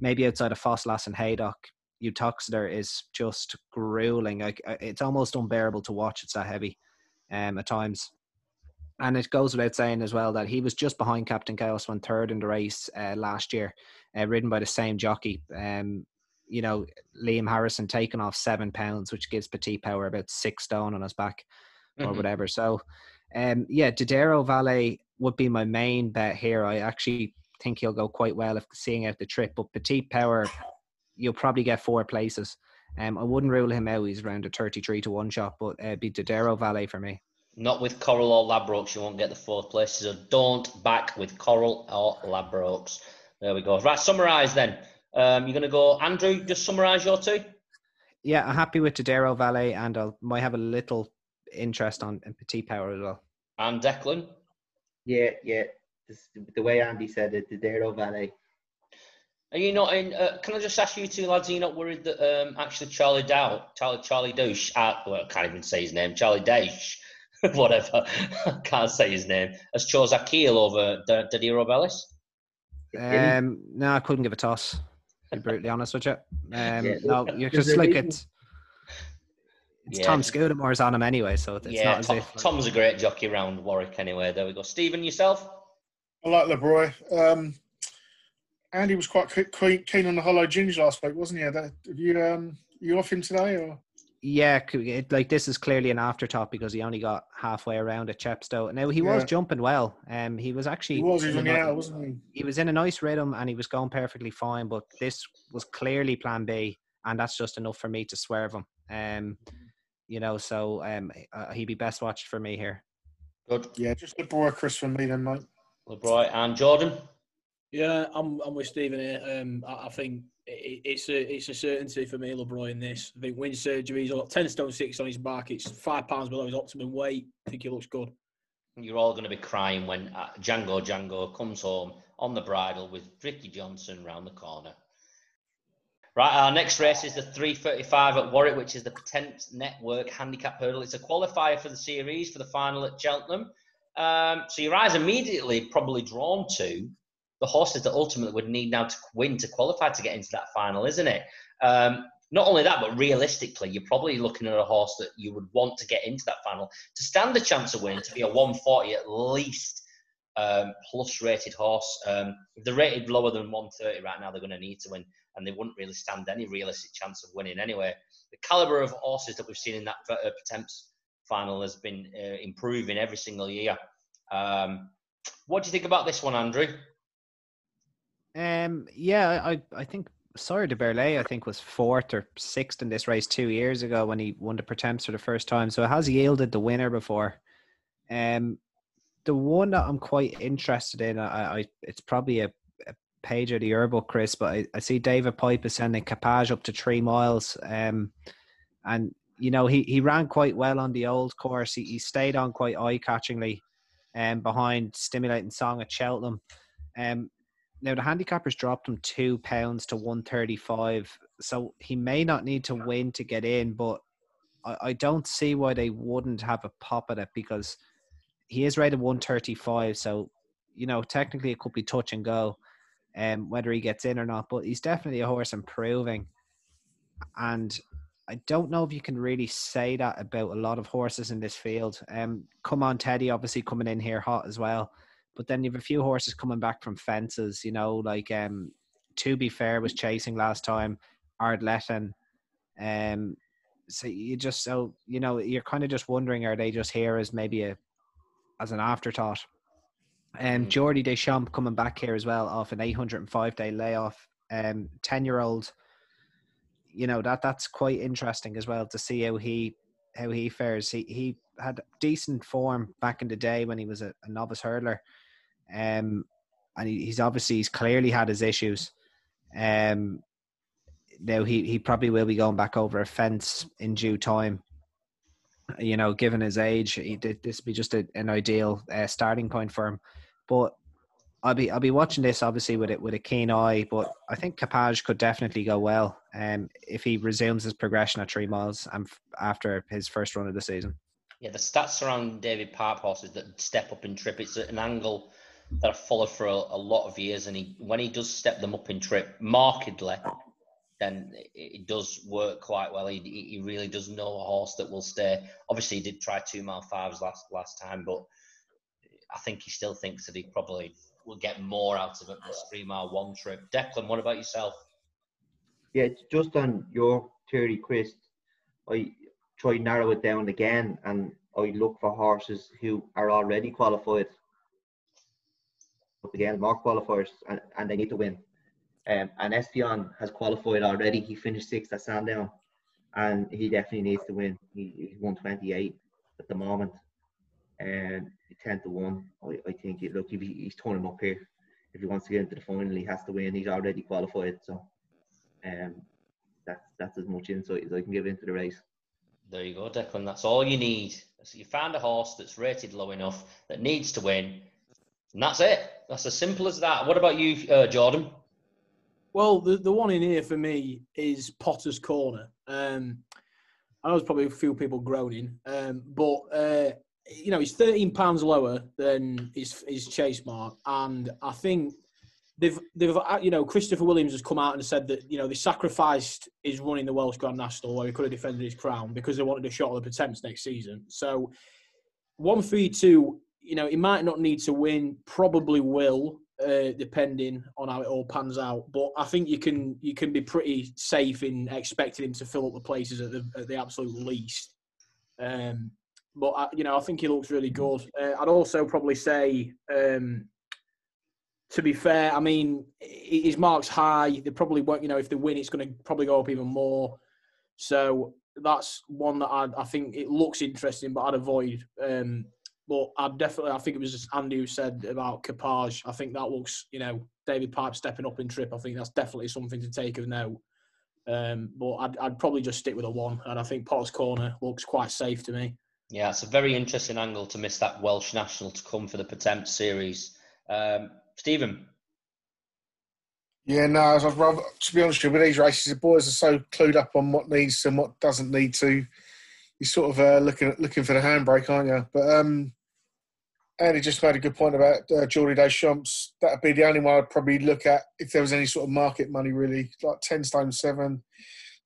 maybe outside of Ffos Las and Haydock, Uttoxeter is just grueling. Like it's almost unbearable to watch. It's that heavy, um, at times. And it goes without saying as well that he was just behind Captain Chaos, when third in the race uh, last year, uh, ridden by the same jockey. Um, you know, Liam Harrison taking off seven pounds, which gives Petite Power about six stone on his back mm-hmm. or whatever. So, um, yeah, Didero Vallis would be my main bet here. I actually think he'll go quite well if seeing out the trip. But Petite Power, you'll probably get four places. Um, I wouldn't rule him out. He's around a 33 to 1 shot, but uh, be Didero Vallis for me. Not with Coral or Ladbrokes, you won't get the fourth place. So don't back with Coral or Ladbrokes. There we go. Right, summarise then. Um, you're going to go, Andrew, just summarise your two. Yeah, I'm happy with Didero Vallis, and I might have a little interest on in Petite Power as well. And Declan? Yeah, yeah. This, the way Andy said it, Didero Vallis. Are you not in? Uh, can I just ask you two lads? Are you not worried that um, actually Charlie Dow, Charlie Charlie Douche, uh, well, I can't even say his name, Charlie Dash, whatever, I can't say his name, has chose Akil over Dodero Robelis? Um, no, I couldn't give a toss. To be brutally honest with you, um, yeah, no, you're just like it's. It's yeah. Tom Scudamore's on him anyway, so it's yeah, not as Tom, if. Like... Tom's a great jockey around Warwick anyway. There we go. Stephen, yourself? I like Le Breuil. Um, Andy was quite keen on the Hollow Ginge last week, wasn't he? Have you um, you off him today or? Yeah, it, like this is clearly an afterthought because he only got halfway around at Chepstow. Now he yeah. was jumping well. Um, he was actually he was he was, out, wasn't he? He was in a nice rhythm and he was going perfectly fine. But this was clearly Plan B, and that's just enough for me to swerve him. Um, you know, so um, uh, he'd be best watched for me here. Good. Yeah, just Le Breuil Chris for me then, mate. Le Breuil and Jordan. Yeah, I'm I'm with Stephen here. Um, I, I think it, it's a it's a certainty for me, Le Breuil, in this. I think win surgery. He's got ten stone six on his back. It's five pounds below his optimum weight. I think he looks good. You're all going to be crying when uh, Django Django comes home on the bridle with Ricky Johnson round the corner. Right, our next race is the 335 at Warwick, which is the Pertemps Network Handicap Hurdle. It's a qualifier for the series for the final at Cheltenham. Um, so your eyes immediately probably drawn to the horses that ultimately would need now to win to qualify to get into that final, isn't it? Um, not only that, but realistically, you're probably looking at a horse that you would want to get into that final to stand a chance of winning, to be a 140 at least um, plus rated horse. Um, if they're rated lower than 130 right now, they're going to need to win, and they wouldn't really stand any realistic chance of winning anyway. The caliber of horses that we've seen in that uh, final has been uh, improving every single year. Um, what do you think about this one, Andrew? Um, yeah, I I think Sire du Berlais, I think, was fourth or sixth in this race two years ago when he won the Pertemps for the first time. So it has yielded the winner before. Um, the one that I'm quite interested in, I, I it's probably a, a page of the yearbook, Chris, but I, I see David Pipe is sending Capage up to three miles. Um, and you know he, he ran quite well on the old course. He, he stayed on quite eye catchingly, um, behind stimulating song at Cheltenham. Um, now the handicappers dropped him two pounds to one thirty five, so he may not need to win to get in, but I, I don't see why they wouldn't have a pop at it because he is rated one thirty five, so you know technically it could be touch and go, um, whether he gets in or not. But he's definitely a horse improving, and I don't know if you can really say that about a lot of horses in this field. Um, come on, Teddy, obviously coming in here hot as well. But then you have a few horses coming back from fences, you know, like um, to be fair was chasing last time, Ardlethen. Um, so you just so you know you're kind of just wondering are they just here as maybe a as an afterthought. And um, Geordie des Champs coming back here as well off an 805 day layoff. Um, ten year old you know that that's quite interesting as well to see how he how he fares. He he had decent form back in the day when he was a, a novice hurdler, um, and he, he's obviously he's clearly had his issues. Um, now he he probably will be going back over a fence in due time. You know, given his age, he this be just a, an ideal uh, starting point for him. But I'll be I'll be watching this obviously with it with a keen eye, but I think Capage could definitely go well um, if he resumes his progression at three miles and after his first run of the season. Yeah, the stats around David Pipe horses that step up in trip, it's at an angle that I've followed for a, a lot of years, and he when he does step them up in trip markedly, then it does work quite well. He, he really does know a horse that will stay. Obviously, he did try two mile fives last last time, but I think he still thinks that he probably will get more out of it this three mile one trip. Declan, what about yourself? Yeah, just on your theory, Chris, I try narrow it down again and I look for horses who are already qualified. But again, more qualifiers and, and they need to win. Um, and Espion has qualified already. He finished sixth at Sandown and he definitely needs to win. He, he's 128 at the moment. And 10 to 1, I, I think, it, look, he, he's turning up here, if he wants to get into the final, he has to win. He's already qualified. So um, that's, that's as much insight as I can give into the race. There you go, Declan. That's all you need. So you found a horse that's rated low enough that needs to win, and that's it. That's as simple as that. What about you, uh, Jordan? Well, the, the one in here for me is Potter's Corner. Um, I know there's probably a few people groaning, um, but uh, you know he's 13 pounds lower than his his chase mark, and I think they've they've uh, you know Christopher Williams has come out and said that you know they sacrificed his running the Welsh Grand National where he could have defended his crown because they wanted a shot at the Pertemps next season. So one three two, you know, he might not need to win, probably will, uh, depending on how it all pans out. But I think you can you can be pretty safe in expecting him to fill up the places at the at the absolute least. Um, but I, you know, I think he looks really good. Uh, I'd also probably say. Um, to be fair, I mean, his mark's high. They probably won't, you know, if they win, it's going to probably go up even more. So that's one that I, I think it looks interesting, but I'd avoid. Um, but I definitely, I think it was just Andy who said about Capage. I think that looks, you know, David Pipe stepping up in trip. I think that's definitely something to take of note. Um, but I'd, I'd probably just stick with a one, and I think Potter's Corner looks quite safe to me. Yeah, it's a very interesting angle to miss that Welsh national to come for the Pertemps series. Um, Stephen. Yeah, no, I'd rather, to be honest with you, with these races, the boys are so clued up on what needs and what doesn't need to. You're sort of uh, looking looking for the handbrake, aren't you? But um, Andy just made a good point about uh, Geordie des Champs. That'd be the only one I'd probably look at if there was any sort of market money, really. Like 10 stone seven. In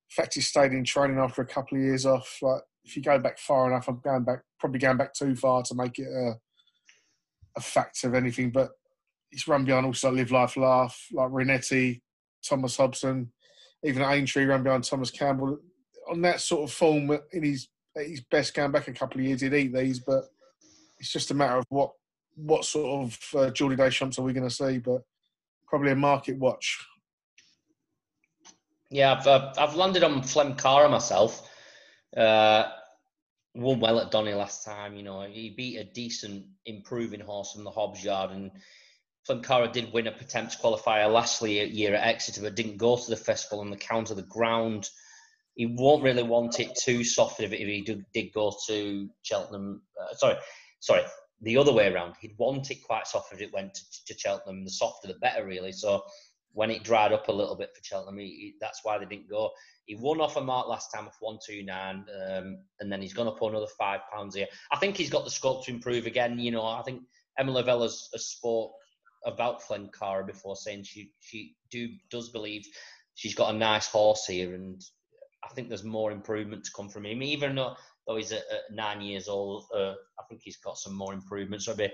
fact, he stayed in training after a couple of years off. Like, if you go back far enough, I'm going back, probably going back too far to make it a, a fact of anything. But it's run behind also Live Life Laugh, like Renetti, Thomas Hobson, even Aintree behind Thomas Campbell. On that sort of form in his his best going back a couple of years, he'd eat these, but it's just a matter of what what sort of uh, Geordie des Champs are we going to see, but probably a market watch. Yeah, I've, uh, I've landed on Flemcara myself. Uh, won well at Donny last time. You know, he beat a decent improving horse from the Hobbs Yard, and Flemcara did win a Pertemps qualifier last year at Exeter, but didn't go to the festival on the count of the ground. He won't really want it too soft if, he did, did go to Cheltenham. Uh, sorry, sorry, the other way around. He'd want it quite soft if it went to, to, Cheltenham. The softer, the better, really. So when it dried up a little bit for Cheltenham, he, he, that's why they didn't go. He won off a mark last time of one two nine, um, and then he's to put another five pounds here. I think he's got the scope to improve again. You know, I think Emma Lavelle's spoke about Flemcara before, saying she she do does believe she's got a nice horse here, and I think there's more improvement to come from him. Even though, though he's at, at nine years old, uh, I think he's got some more improvements. So, be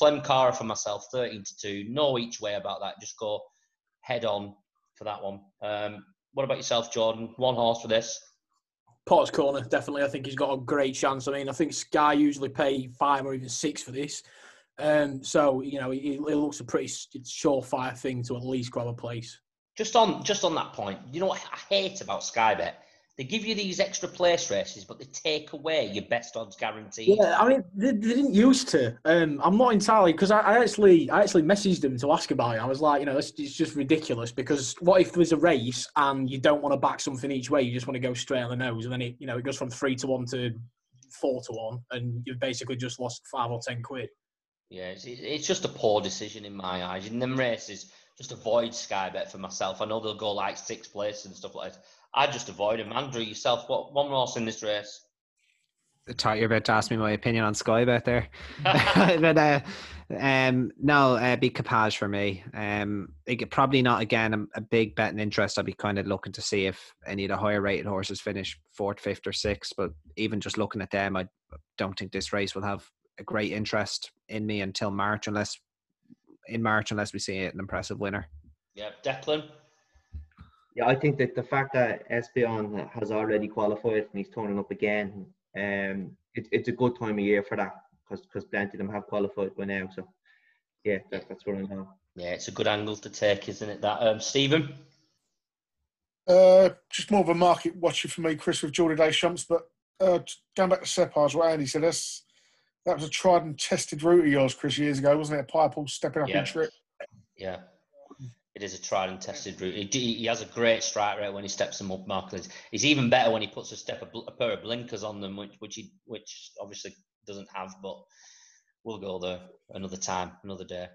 Flemcara for myself, thirteen to two. No each way about that. Just go head on for that one. Um, what about yourself, Jordan? One horse for this. Potter's Corner, definitely. I think he's got a great chance. I mean, I think Sky usually pay five or even six for this. Um, so you know, it, it, looks a pretty surefire thing to at least grab a place. Just on just on that point, you know what I hate about Sky Bet? They give you these extra place races, but they take away your best odds guarantee. Yeah, I mean, they, they didn't used to. Um, I'm not entirely because I, I actually, I actually messaged them to ask about it. I was like, you know, it's, it's just ridiculous because what if there's a race and you don't want to back something each way? You just want to go straight on the nose, and then it, you know, it goes from three to one to four to one, and you've basically just lost five or ten quid. Yeah, it's, it's just a poor decision in my eyes. In them races, just avoid Sky Bet for myself. I know they'll go like sixth place and stuff like that. I just avoid them. Andrew, yourself, what one horse in this race? I thought you're about to ask me my opinion on Sky Bet there. but uh, um, no, uh, be Capage for me. Um, it, probably not again a, a big betting interest. I'd be kind of looking to see if any of the higher rated horses finish fourth, fifth, or sixth. But even just looking at them, I don't think this race will have a great interest in me until March, unless in March, unless we see an impressive winner. Yeah, Declan. Yeah, I think that the fact that Espion has already qualified and he's turning up again, um, it, it's a good time of year for that because because plenty of them have qualified by now. So yeah, that, that's what I know. Yeah, it's a good angle to take, isn't it? That um, Stephen. Uh, just more of a market watcher for me, Chris, with Jordan Deschamps. But uh, going back to Separs, what Andy said, that's, that was a tried and tested route of yours, Chris, years ago, wasn't it? Piebald stepping up Yeah. in trip. Yeah. It is a tried and tested route. He, he has a great strike rate when he steps them up markedly. He's even better when he puts a step a, bl- a pair of blinkers on them, which which he which obviously doesn't have. But we'll go there another time, another day.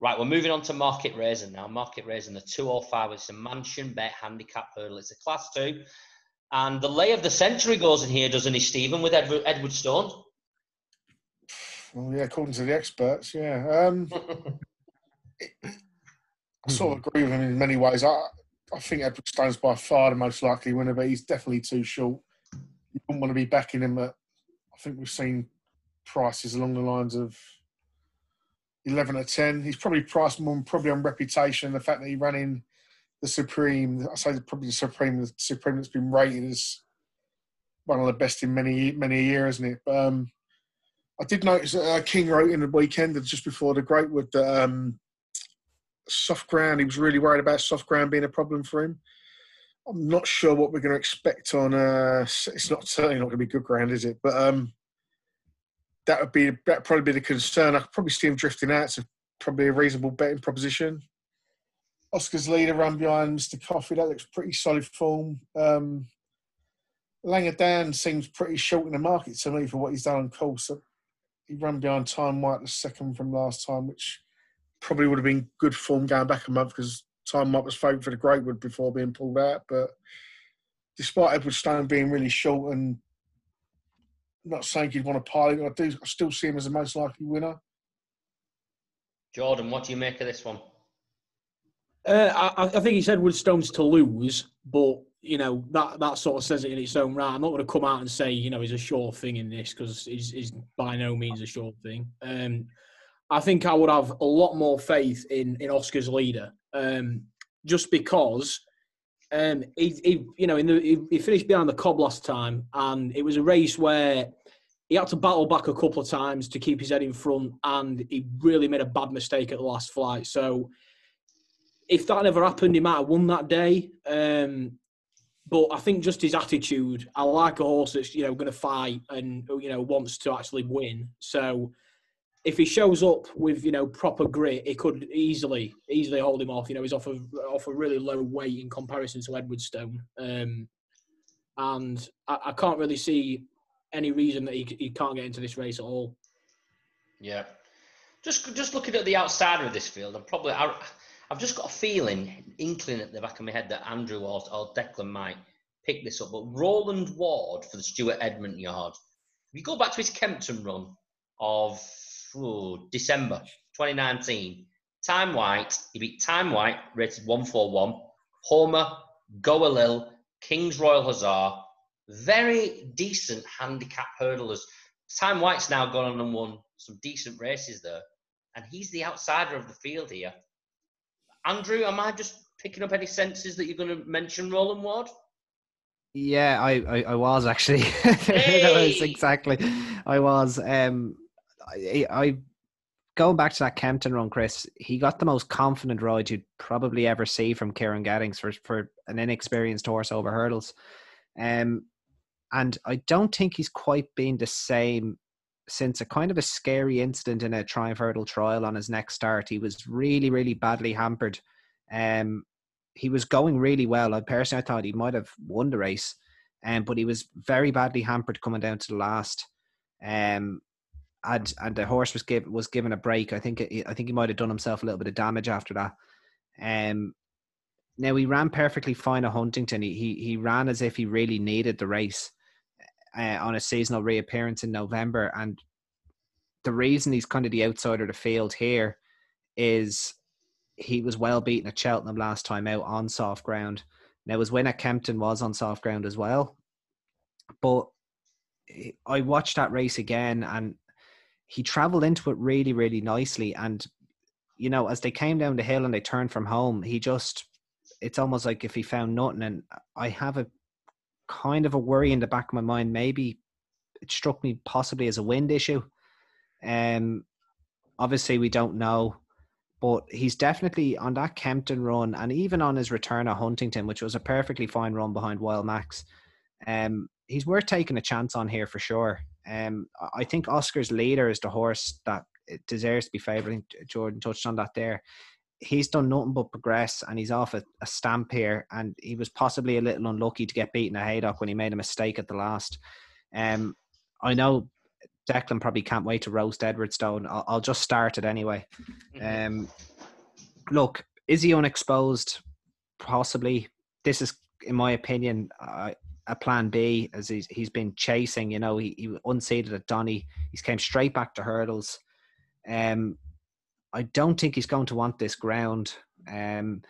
Right, we're moving on to Market Rasen now. Market Rasen, the 205, it's a mansion bet handicap hurdle. It's a class two. And the lay of the century goes in here, doesn't he, Stephen, with Edward, Edwardstone? Well, yeah, according to the experts, yeah. Um, I sort of agree with him in many ways. I, I think Edwardstone's by far the most likely winner, but he's definitely too short. You wouldn't want to be backing him at, I think we've seen prices along the lines of 11 to 10. He's probably priced more probably on reputation, the fact that he ran in the Supreme, I say probably the Supreme, the Supreme that's been rated as one of the best in many, many a year, isn't it? But, um, I did notice that uh, King wrote in the weekend just before the Greatwood that um, soft ground, he was really worried about soft ground being a problem for him. I'm not sure what we're going to expect on. Uh, it's not certainly not going to be good ground, is it? But um, that would be that probably be the concern. I could probably see him drifting out. A, probably a reasonable betting proposition. Oscar's leader run behind Mr. Coffee. That looks pretty solid form. Um, Langer Dan seems pretty short in the market to me for what he's done on course. He ran behind Thyme White the second from last time, which probably would have been good form going back a month because Thyme White was favourite for the Greatwood before being pulled out. But despite Edwardstone being really short and not saying he'd want to pilot, I do I still see him as the most likely winner. Jordan, what do you make of this one? Uh, I, I think he said Woodstone's to lose, but you know that that sort of says it in its own right. I'm not going to come out and say you know he's a sure thing in this because he's, he's by no means a sure thing. Um, I think I would have a lot more faith in in Oscar's leader, um, just because um, he, he you know in the he, he finished behind the cob last time, and it was a race where he had to battle back a couple of times to keep his head in front, and he really made a bad mistake at the last flight. So if that never happened, he might have won that day. Um, but I think just his attitude, I like a horse that's you know going to fight and you know wants to actually win. So if he shows up with you know proper grit, it could easily easily hold him off. You know he's off a off a really low weight in comparison to Edwardstone, um, and I, I can't really see any reason that he, he can't get into this race at all. Yeah. Just just looking at the outsider of this field, I'm probably I, I've just got a feeling, inkling at the back of my head that Andrew or, or Declan might pick this up. But Roland Ward for the Stuart Edmund yard. If you go back to his Kempton run of ooh, December 2019, Thyme White, he beat Thyme White, rated 141, Homer, Goa Lil, King's Royal Hussar, very decent handicap hurdlers. Thyme White's now gone on and won some decent races there, and he's the outsider of the field here. Andrew, am I just picking up any senses that you're going to mention Roland Ward? Yeah, I, I, I was actually. that was exactly. I was. Um, I, I going back to that Kempton run, Chris, he got the most confident ride you'd probably ever see from Ciaran Gethings for for an inexperienced horse over hurdles. Um, and I don't think he's quite been the same since a kind of a scary incident in a Triumph Hurdle trial on his next start. He was really, really badly hampered. Um, he was going really well. I personally I thought he might have won the race, um, but he was very badly hampered coming down to the last. Um, and and the horse was given was given a break. I think I think he might have done himself a little bit of damage after that. Um, now he ran perfectly fine at Huntingdon. He he, he ran as if he really needed the race uh, on a seasonal reappearance in November, and the reason he's kind of the outsider of the field here is he was well beaten at Cheltenham last time out on soft ground. Now his win at Kempton was on soft ground as well, but I watched that race again and he traveled into it really, really nicely. And you know, as they came down the hill and they turned from home, he just it's almost like if he found nothing. And I have a kind of a worry in the back of my mind. Maybe it struck me possibly as a wind issue. Um, obviously we don't know, but he's definitely on that Kempton run, and even on his return at Huntingdon, which was a perfectly fine run behind Wild Max. Um, he's worth taking a chance on here for sure. Um, I think Oscar's leader is the horse that deserves to be favoured. Jordan touched on that there. He's done nothing but progress, and he's off a, a, stamp here. And he was possibly a little unlucky to get beaten at Haydock when he made a mistake at the last. Um, I know Declan probably can't wait to roast Edwardstone. I'll, I'll just start it anyway. Mm-hmm. Um, look, is he unexposed? Possibly. This is, in my opinion, uh, a plan B as he's, he's been chasing. You know, he, he unseated at Donny. He's came straight back to hurdles. Um, I don't think he's going to want this ground. Um,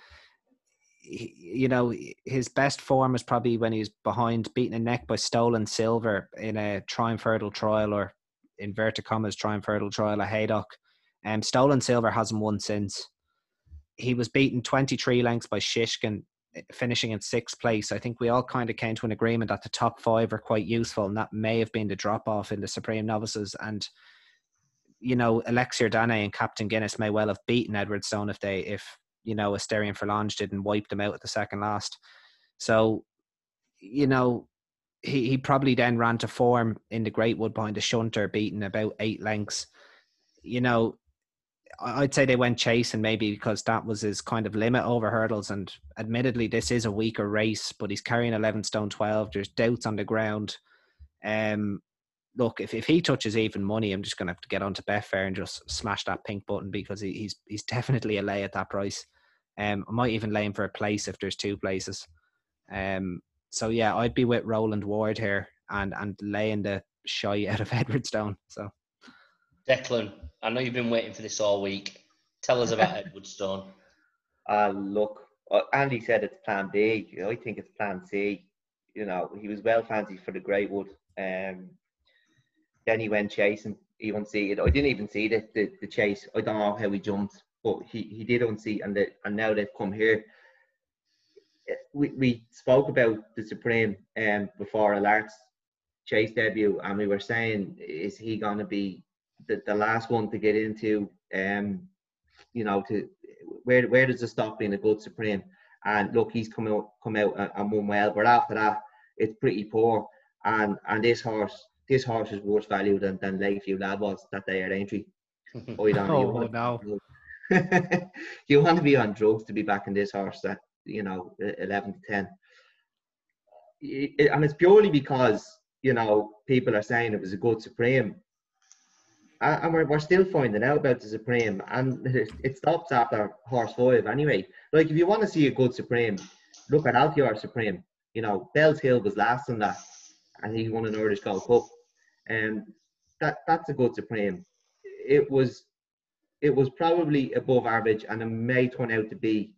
he, you know, his best form is probably when he's behind, beating a neck by Stolen Silver in a Triumph Hurdle trial or inverted commas Triumph Hurdle trial at Haydock. Um, Stolen Silver hasn't won since. He was beaten 23 lengths by Shishkin finishing in sixth place, I think we all kind of came to an agreement that the top five are quite useful, and that may have been the drop off in the Supreme Novices. And you know, Alexia Dane and Captain Guinness may well have beaten Edwardstone if they, if you know, Asterion Forlonge didn't wipe them out at the second last. So, you know, he, he probably then ran to form in the Greatwood behind the shunter, beating about eight lengths. You know, I'd say they went chasing maybe because that was his kind of limit over hurdles. And admittedly, this is a weaker race, but he's carrying 11 stone 12. There's doubts on the ground. Um, look, if, if he touches even money, I'm just going to have to get onto Betfair and just smash that pink button because he, he's he's definitely a lay at that price. Um, I might even lay him for a place if there's two places. Um, so yeah, I'd be with Roland Ward here and and laying the shy out of Edwardstone. So. Declan, I know you've been waiting for this all week. Tell us about Edwardstone. Uh, look, uh, Andy said it's plan B. I think it's plan C. You know, he was well fancied for the Greatwood. Um, then he went chasing. He unseated. I didn't even see the, the, the chase. I don't know how he jumped, but he, he did unseat, and the, and now they've come here. We, we spoke about the Supreme um, before Allart's chase debut, and we were saying, is he going to be the, the last one to get into um you know to where where does it stop being a good supreme? And look he's come out come out and, won well but after that it's pretty poor. And and this horse this horse is worse value than, than Lakeview Lad was that day at Aintree. Oh, oh no. you want to be on drugs to be back in this horse that you know 11 to 10 it, and it's purely because you know people are saying it was a good supreme and we're, we're still finding out about the Supreme, and it stops after horse five anyway. Like, if you want to see a good Supreme, look at Altior Supreme. You know, Bellshill was last in that, and he won an Irish Gold Cup. And that that's a good Supreme. It was it was probably above average, and it may turn out to be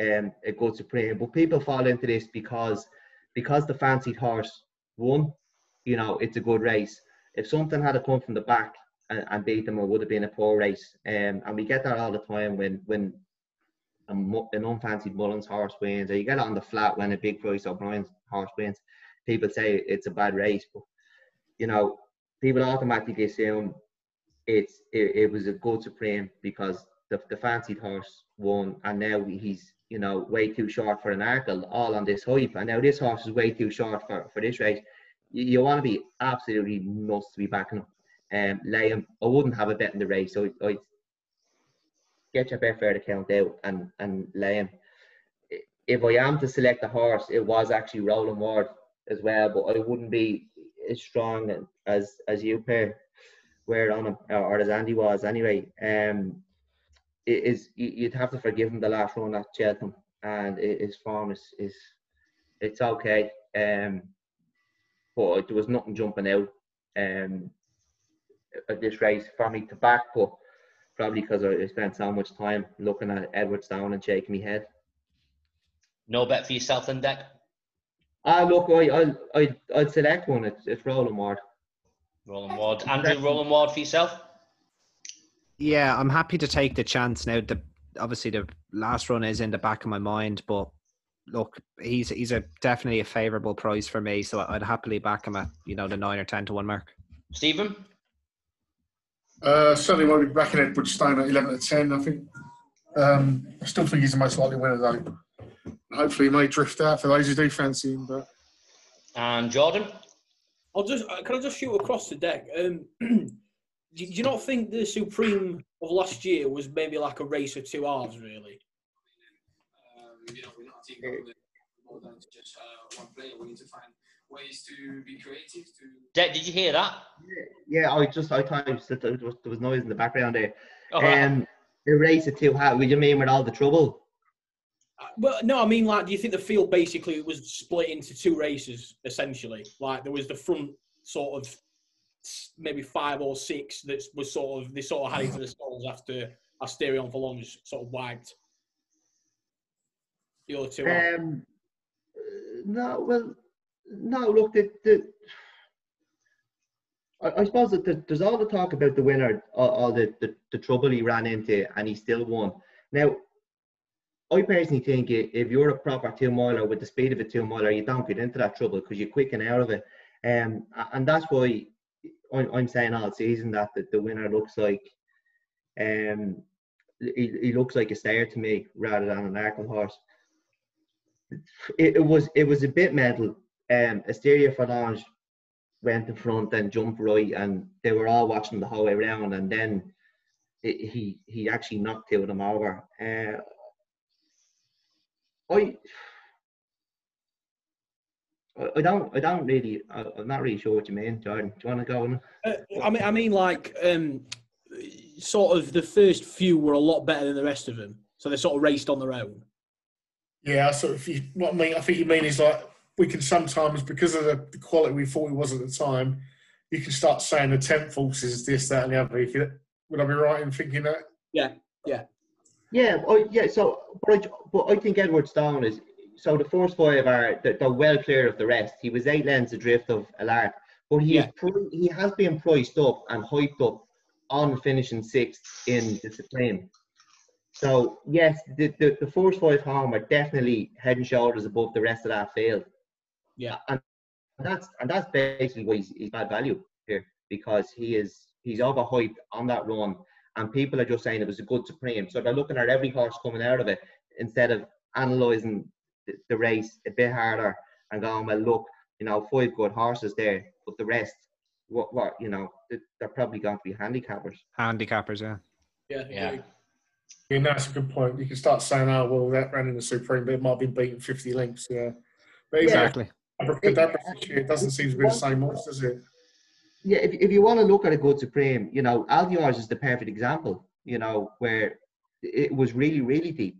um, a good Supreme. But people fall into this because because the fancied horse won. You know, it's a good race. If something had to come from the back, and, and beat them, it would have been a poor race. Um, and we get that all the time when when a, an unfancied Mullins horse wins, or you get it on the flat when a big price O'Brien's horse wins. People say it's a bad race, but you know, people automatically assume it's it, it was a good supreme because the, the fancied horse won, and now he's you know way too short for an Arkle, all on this hype, and now this horse is way too short for, for this race. You, you want to be absolutely nuts to be backing him. Um, him. I wouldn't have a bet in the race, so I'd get your Betfair account out and and lay him. If I am to select a horse, it was actually Roland Ward as well, but I wouldn't be as strong as as you pair were on him or as Andy was anyway. Um, it is you'd have to forgive him the last run at Cheltenham, and his form is is it's okay. Um, but there was nothing jumping out um at this race for me to back, but probably because I spent so much time looking at Edwardstone and shaking my head. No bet for yourself then, Deck? Ah, look, I, I, I, I'd select one. It's, it's Roland Ward. Roland Ward. Andrew, Roland Ward for yourself? Yeah, I'm happy to take the chance now. The obviously the last run is in the back of my mind, but look, he's he's a definitely a favourable price for me, so I'd happily back him at you know the nine or ten to one mark. Stephen, Uh, certainly won't be backing Edwardstone at 11 to 10. I think. Um, I still think he's the most likely winner, though. Hopefully, he may drift out for those who do fancy him. But and Jordan. I'll just uh, can I just shoot across the deck? Um, do you not think the Supreme of last year was maybe like a race of two halves, really? Um, you know, we're not a team that just uh, one player. We need to find ways to be creative. To Deck, did you hear that? Yeah, I just I thought it was, there was noise in the background there. Oh. Um, the race at two. How would you mean with all the trouble? Uh, Well, no, I mean, like, do you think the field basically was split into two races essentially? Like, there was the front sort of maybe five or six that was sort of they sort of had into the stalls after Asterion Forlonge sort of wiped the other two. Um, uh, no, well, no. Look, the, the I, I suppose that the, there's all the talk about the winner, all, all the, the the trouble he ran into, and he still won. Now, I personally think if you're a proper two miler with the speed of a two miler, you don't get into that trouble because you're quick and out of it. Um, and that's why I'm, saying all season that the, the winner looks like, um, he, he looks like a stayer to me rather than an Arkle horse it, it was it was a bit mental. Um, Asterion Forlonge went in front and jumped right, and they were all watching the whole way around, and then it, he he actually knocked two of them over. Uh, I. I- I don't. I don't really. I, I'm not really sure what you mean, Jordan. Do you want to go? On? Uh, I mean, I mean, like, um, sort of the first few were a lot better than the rest of them, so they sort of raced on their own. yeah, so if you what I mean, I think you mean is like we can sometimes because of the, the quality we thought he was at the time, you can start saying the tenth forces is this, that, and the other. If you, would I be right in thinking that? Yeah, Yeah, yeah. I, yeah. So, but I, but I think Edwardstone is so the first five are they're, they're well clear of the rest. He was eight lengths adrift of Allart, but he Yeah. is he has been priced up and hyped up on finishing sixth in the Supreme. So yes, the, the the first five home are definitely head and shoulders above the rest of that field. Yeah. Uh, and that's and that's basically why he's, he's bad value here because he is he's overhyped on that run and people are just saying it was a good supreme. So they're looking at every horse coming out of it instead of analysing the, the race a bit harder and going, well, look, you know, five good horses there, but the rest, what, what, you know, they're probably going to be handicappers. Handicappers, yeah. yeah, Yeah. agreed. Yeah, that's a good point. You can start saying, "Oh, well, that ran in the Supreme, but it might have been beaten 50 lengths." Yeah, but exactly. Exactly. Abacadabras this year, it doesn't seem to be the same horse, does it? Yeah, if, if you want to look at a good supreme, you know, Altior's is the perfect example, you know, where it was really, really deep.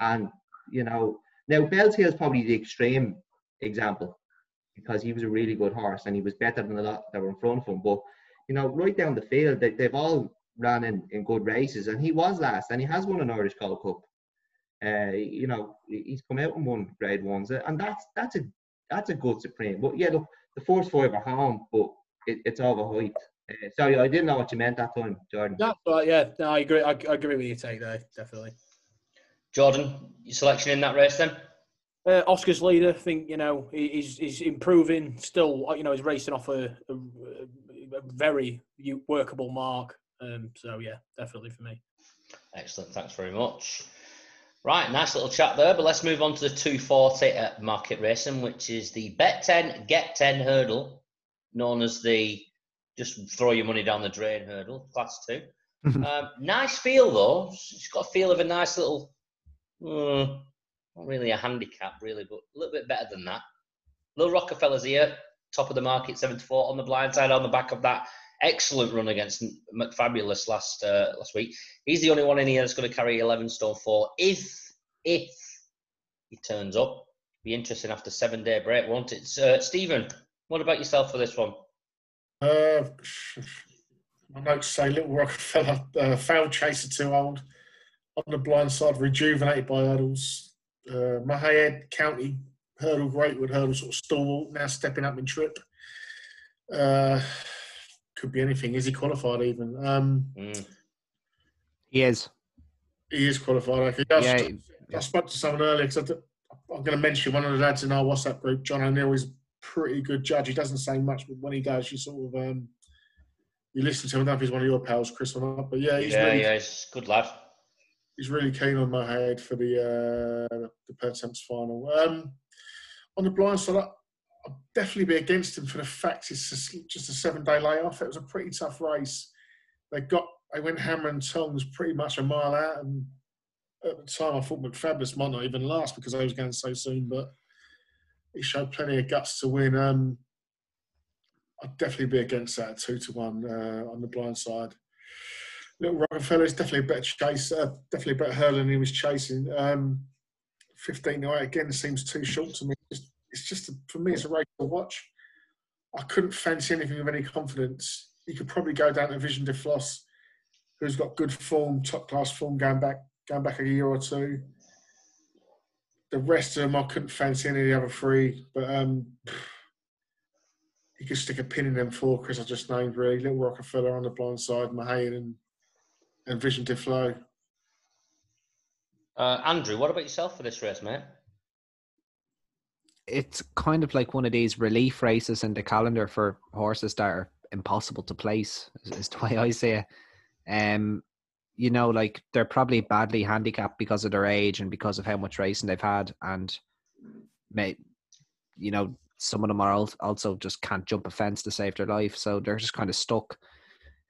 And, you know, now Bellshill is probably the extreme example because he was a really good horse and he was better than a lot that were in front of him. But, you know, right down the field, they, they've all ran in, in good races and he was last and he has won an Irish Gold Cup. Uh, you know, he's come out and won grade ones and that's that's a that's a good supreme. But yeah, look, the first five are home, but it, it's overhyped. Uh, sorry, I didn't know what you meant that time, Jordan. That's right. Yeah, no, I agree. I, I agree with your take there, definitely. Jordan, your selection in that race then? Uh, Oscar's leader, I think you know he- he's he's improving. Still, uh, you know, he's racing off a, a, a very workable mark. Um, so yeah, definitely for me. Excellent. Thanks very much. Right, nice little chat there. But let's move on to the 240 at Market Rasen, which is the Bet 10, Get 10 hurdle, known as the just throw your money down the drain hurdle, class two. um, nice feel though. It's got a feel of a nice little, uh, not really a handicap, really, but a little bit better than that. Little Rockefeller's here, top of the market, 74 on the blind side on the back of that excellent run against McFabulous last uh, last week. He's the only one in here that's going to carry 11 stone four if if he turns up. Be interesting after seven day break, won't it? Uh, Stephen, what about yourself for this one? Uh, my notes say Little Rockefeller, uh, chaser too old. On the blind side, rejuvenated by hurdles. Uh, Mohaayed County hurdle great with hurdle sort of stalwart, now stepping up in trip. Uh, could be anything. Is he qualified even? Um, Mm. He is. he is qualified. I, I, Yeah, I spoke to someone earlier because I'm going to mention one of the lads in our WhatsApp group, John O'Neill, is a pretty good judge. He doesn't say much, but when he does, you sort of um, you listen to him. I don't know if he's one of your pals, Chris, or not. But yeah, he's yeah, really yeah, he's good lad. he's really keen on my head for the uh, the Pertemps final. Um, on the blind side, I- I'd definitely be against him for the fact it's just, a seven day layoff. It was a pretty tough race. They got they went hammer and tongs pretty much a mile out, and at the time I thought McFabulous might not even last because they was going so soon, but he showed plenty of guts to win. Um, I'd definitely be against that two to one uh, on the blind side. Little Rockefeller is definitely a better chaser, definitely a better hurdle than he was chasing. Um, 15 to 8 again seems too short to me. It's, just, a, for me, it's a race to watch. I couldn't fancy anything of any confidence. You could probably go down to Vision des Flos, who's got good form, top class form going back going back a year or two. The rest of them, I couldn't fancy any of the other three, but um, you could stick a pin in them four, Chris. I just named really. Little Rockefeller on the blind side, Mahayan and and Vision to Flow. Uh, Andrew, what about yourself for this race, mate? It's kind of like one of these relief races in the calendar for horses that are impossible to place is, the way I see it. Um, you know, like they're probably badly handicapped because of their age and because of how much racing they've had, and may, you know, some of them are al- also just can't jump a fence to save their life, so they're just kind of stuck.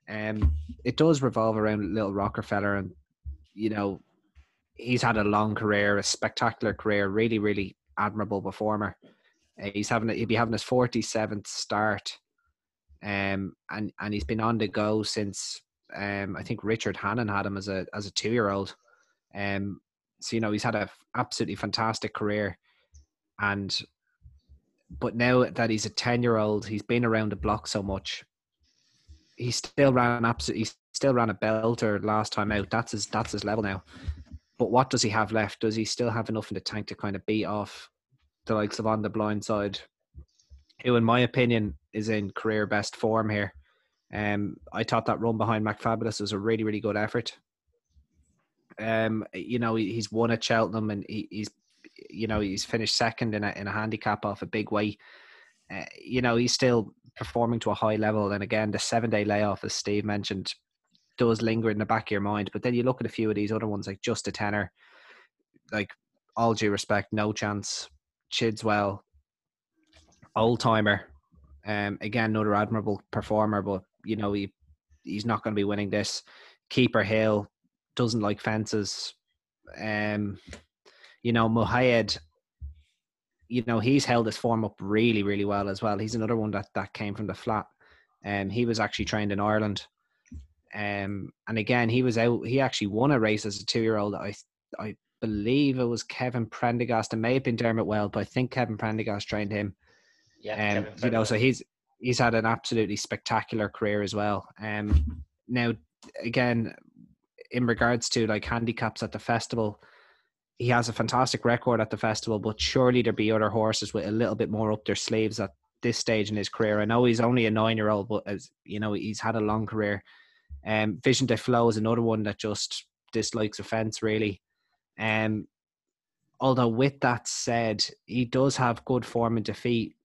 Um, it does revolve around Little Rockefeller, and you know, he's had a long career, a spectacular career, really, really admirable performer. Uh, he's having he'll be having his forty seventh start, um, and and he's been on the go since um I think Richard Hannon had him as a as a two year old, um. So you know he's had a absolutely fantastic career, and but now that he's a ten year old, he's been around the block so much. He still ran absolutely, he still ran a belter last time out. That's his that's his level now. But what does he have left? Does he still have enough in the tank to kind of beat off the likes of on the blind side, who, in my opinion, is in career best form here? Um, I thought that run behind McFabulous was a really, really good effort. Um, you know, he's won at Cheltenham and he, he's, you know, he's finished second in a in a handicap off a big weight. Uh, you know, he's still performing to a high level. And again, the seven day layoff, as Steve mentioned, does linger in the back of your mind. But then you look at a few of these other ones, like Just a Tenor, like all due respect, no chance. Chidswell, old timer, um, again another admirable performer, but you know he he's not going to be winning this. Keeper Hill doesn't like fences. Um, you know Mohaayed, you know he's held his form up really, really well as well. He's another one that that came from the flat. Um, he was actually trained in Ireland. Um, and again, he was out. He actually won a race as a two-year-old. I, I believe it was Kevin Prendergast. It may have been Dermot Weld, but I think Kevin Prendergast trained him. Yeah, Um, you know, so he's he's had an absolutely spectacular career as well. Um, now, again, in regards to like handicaps at the festival, he has a fantastic record at the festival. But surely there be other horses with a little bit more up their sleeves at this stage in his career. I know he's only a nine-year-old, but as you know, he's had a long career. Um, Vision des Flos is another one that just dislikes offense really. Um, although with that said, he does have good form in defeat.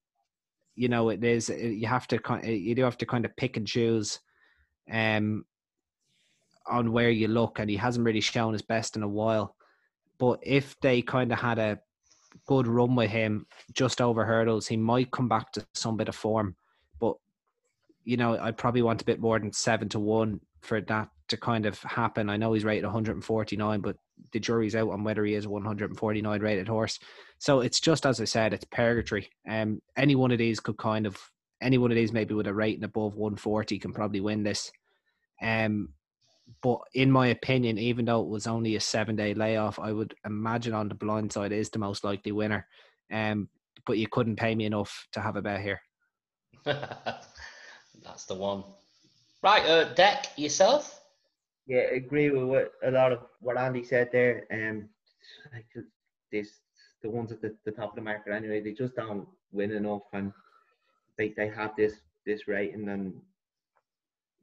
You know, it is you have to you do have to kind of pick and choose. Um, on where you look, and he hasn't really shown his best in a while. But if they kind of had a good run with him just over hurdles, he might come back to some bit of form. But you know, I'd probably want a bit more than seven to one for that to kind of happen. I know he's rated 149, but the jury's out on whether he is a 149 rated horse. So it's just as I said, it's purgatory. Um, any one of these could kind of any one of these maybe with a rating above 140 can probably win this. Um, but in my opinion, even though it was only a seven day layoff, I would imagine on the blind side is the most likely winner. Um, but you couldn't pay me enough to have a bet here. That's the one. Right, uh, Deck, yourself? Yeah, I agree with what, a lot of what Andy said there. Um, this, the ones at the, the top of the market anyway, they just don't win enough, and they they have this this rating, and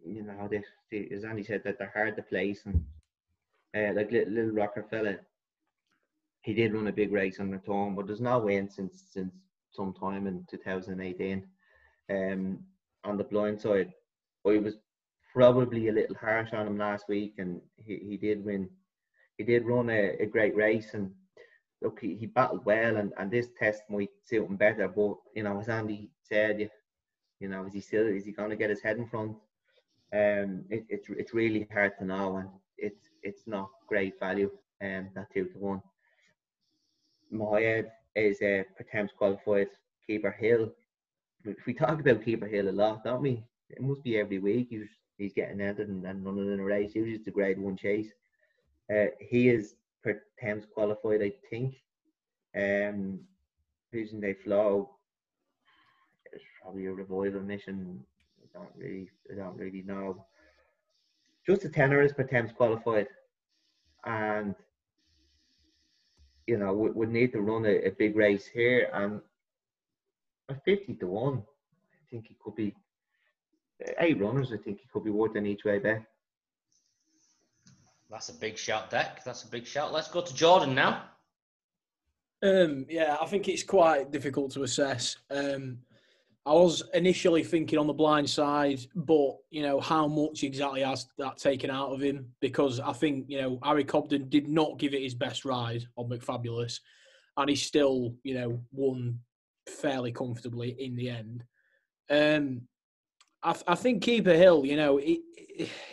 you know, they, they, as Andy said, that they're hard to place, and uh, like little, little Rockerfeller, he did run a big race on the turn, but there's no win since since some time in 2018. Um, on the blind side, I was probably a little harsh on him last week, and he, he did win. He did run a, a great race, and look, he, he battled well, and, and this test might suit him better. But you know, as Andy said, you, you know, is he still is he going to get his head in front? Um, it, it's it's really hard to know, and it's it's not great value. Um, that two to one. My head is a uh, qualified keeper Hill. We talk about keeper Hill a lot, don't we? It must be every week. He's he's getting entered and, and running in a race. He was just a grade one chase. Uh, he is per Thames qualified, I think. Um, Vision des Flos it's probably a revival mission. I don't really, I don't really know. Just a tenor is Pertemps qualified, and you know we would need to run a, a big race here and a fifty to one. I think he could be eight runners, I think he could be worth an each way bet. That's a big shout, Deck. That's a big shout. Let's go to Jordan now. Um, yeah, I think it's quite difficult to assess. Um, I was initially thinking on the blind side, but you know how much exactly has that taken out of him? Because I think you know Harry Cobden did not give it his best ride on McFabulous, and he still you know won fairly comfortably in the end. Um, I, I think Keeper Hill, you know, it,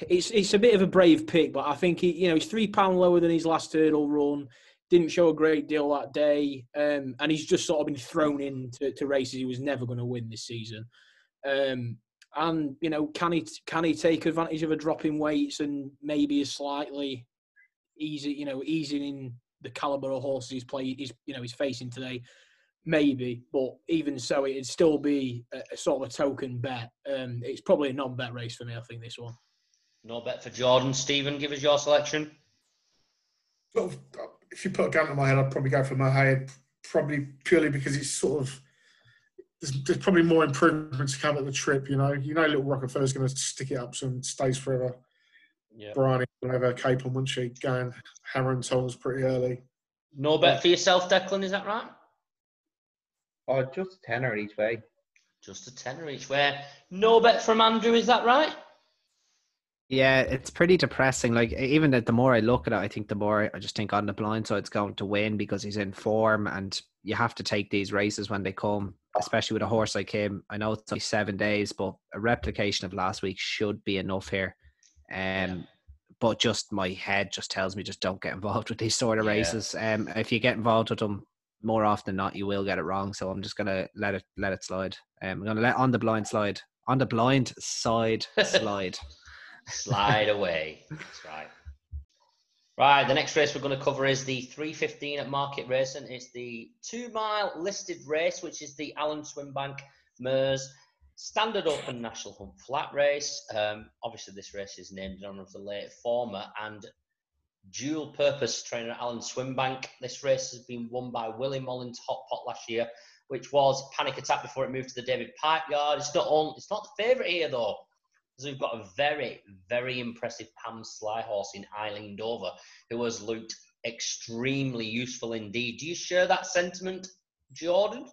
it's it's a bit of a brave pick, but I think he, you know, he's three pound lower than his last hurdle run. Didn't show a great deal that day, um, and he's just sort of been thrown into to races he was never going to win this season. Um, and you know, can he can he take advantage of a drop in weights and maybe a slightly easy, you know, easing in the caliber of horses he's played, he's you know he's facing today maybe, but even so, it'd still be a, a sort of a token bet. Um, it's probably a non-bet race for me. I think this one. No bet for Jordan. Stephen, give us your selection. Sort of, if you put a gun to my head, I'd probably go for Mohaayed, probably purely because it's sort of there's, there's, probably more improvements to come at the trip. You know, you know, little Rockerfeller's going to stick it up some stays forever. Yeah. Brian will have a cape on, won't she? Going hammer and tongs pretty early. No bet for yourself, Declan. Is that right? Oh, just a tenner each way. Just a tenner each way. No bet from Andrew, is that right? Yeah, it's pretty depressing. Like even that, the more I look at it, I think the more I just think on the blind side's going to win because he's in form, and you have to take these races when they come, especially with a horse like him. I know it's only seven days, but a replication of last week should be enough here. Um, yeah. but just my head just tells me just don't get involved with these sort of yeah. races. Um, if you get involved with them, more often than not you will get it wrong. So I'm just gonna let it let it slide. Um, I'm gonna let on the blind slide. On the blind side slide. slide away. That's right. Right, the next race we're going to cover is the 315 at Market Rasen. It's the two mile listed race, which is the Alan Swinbank Mares Standard Open National Hunt Flat Race. Um, obviously, this race is named in honour of the late former and dual purpose trainer Alan Swinbank. This race has been won by Willie Mullins Hot Pot last year, which was Panic Attack before it moved to the David Pipe Yard. It's not on, it's not the favourite here though. Because we've got a very, very impressive Pam Sly horse in Eileen Dover, who has looked extremely useful indeed. Do you share that sentiment, Jordan?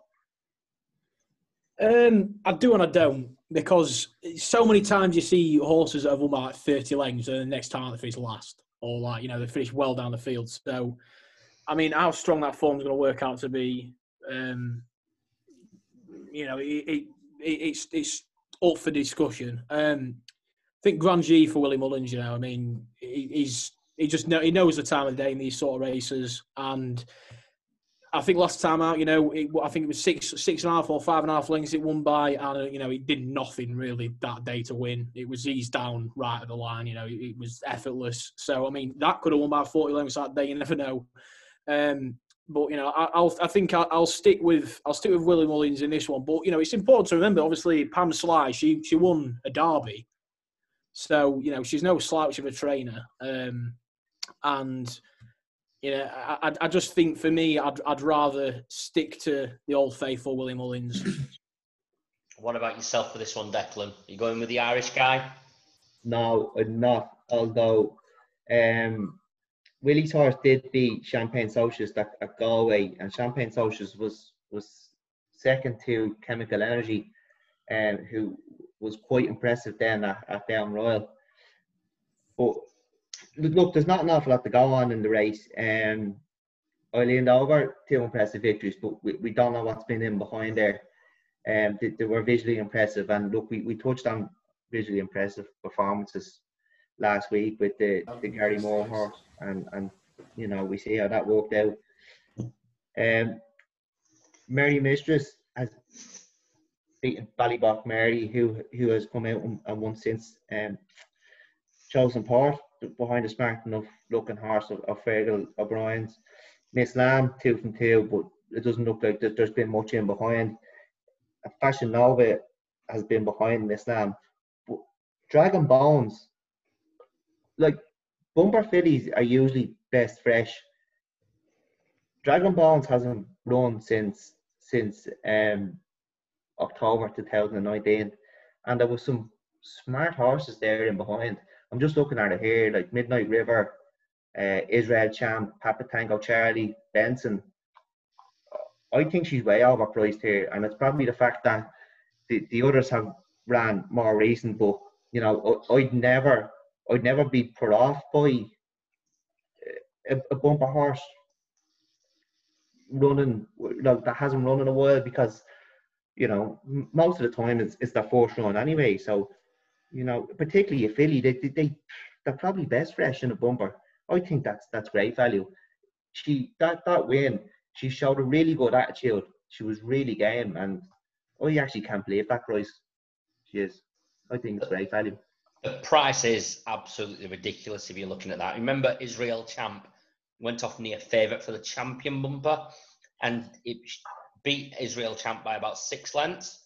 Um, I do and I don't. because so many times you see horses that have won like 30 lengths and the next time they finish last, or like, you know, they finish well down the field. So, I mean, how strong that form is going to work out to be, um, you know, it, it, it's it's up for discussion. Um, I think Grangee for Willie Mullins, you know, I mean, he, he's he just know, he knows the time of day in these sort of races, and I think last time out, you know, it, I think it was six six and a half or five and a half lengths it won by, and uh, you know, it did nothing really that day to win. It was eased down right at the line, you know, it, it was effortless. So I mean, that could have won by forty lengths that day. You never know. Um, but you know, I, will I think I'll, I'll, stick with I'll stick with Willie Mullins in this one. But you know, it's important to remember. Obviously, Pam Sly she she won a Derby, so you know she's no slouch of a trainer. Um, and you know, I, I just think for me, I'd I'd rather stick to the old faithful Willie Mullins. What about yourself for this one, Declan? Are you going with the Irish guy? No, not. Although um, Willie's horse did beat Champagne Socialist at, at Galway, and Champagne Socialist was was second to Chemical Energy, um, who was quite impressive then at, at Down Royal. But look, there's not an awful lot to go on in the race. Um, Eileen Dover two impressive victories, but we, we don't know what's been in behind there. Um, they, they were visually impressive, and look, we, we touched on visually impressive performances last week with the, the Gary Moore horse, and, and you know, we see how that worked out. Um, Mary Mistress has beaten Ballybock Mary, who who has come out and, and won since. Um, Chosen Port behind the smart enough looking horse of, of Fergal O'Brien's. Miss Lamb, two from two, but it doesn't look like there's been much in behind. Fashion Nova has been behind Miss Lamb. But Dragon Bones like bumper fillies are usually best fresh. Dragon Bones hasn't run since since um, October 2019, and there was some smart horses there in behind. I'm just looking at it here, like Midnight River, uh, Israel Champ, Papa Tango Charlie, Benson. I think she's way overpriced here, and it's probably the fact that the, the others have ran more recent. But you know, I, I'd never I'd never be put off by a, a bumper horse running like that hasn't run in a while because you know most of the time it's, it's their first run anyway. So you know, particularly a filly, they they they're probably best fresh in a bumper. I think that's that's great value. She that that win, she showed a really good attitude. She was really game, and I actually can't believe that price. She is. I think it's great value. The price is absolutely ridiculous if you're looking at that. Remember, Israel Champ went off near favourite for the champion bumper, and it beat Israel Champ by about six lengths.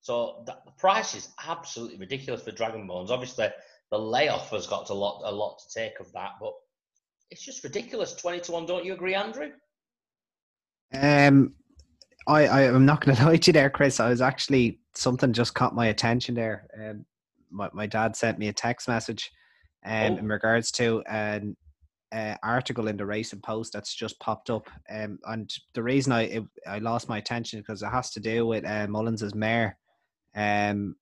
So the price is absolutely ridiculous for Dragon Bones. Obviously, the layoff has got a lot, a lot to take of that, but it's just ridiculous. Twenty to one. Don't you agree, Andrew? Um, I, I am not going to lie to you there, Chris. I was actually something just caught my attention there. Um, my, my dad sent me a text message um, oh. in regards to an uh, article in the Racing Post that's just popped up. Um, and the reason I it, I lost my attention because it has to do with uh, Mullins's mare um,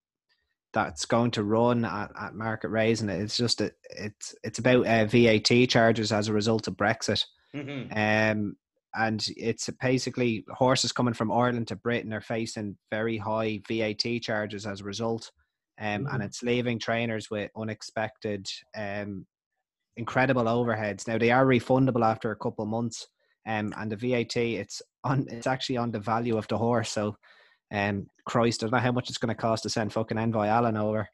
that's going to run at, at Market Rasen, and it's just a, it's it's about uh, VAT charges as a result of Brexit. Mm-hmm. Um, and it's basically horses coming from Ireland to Britain are facing very high VAT charges as a result um, mm. and it's leaving trainers with unexpected, um, incredible overheads. Now they are refundable after a couple of months, um, and the VAT it's on it's actually on the value of the horse. So, um, Christ, I don't know how much it's going to cost to send fucking Envoy Allen over.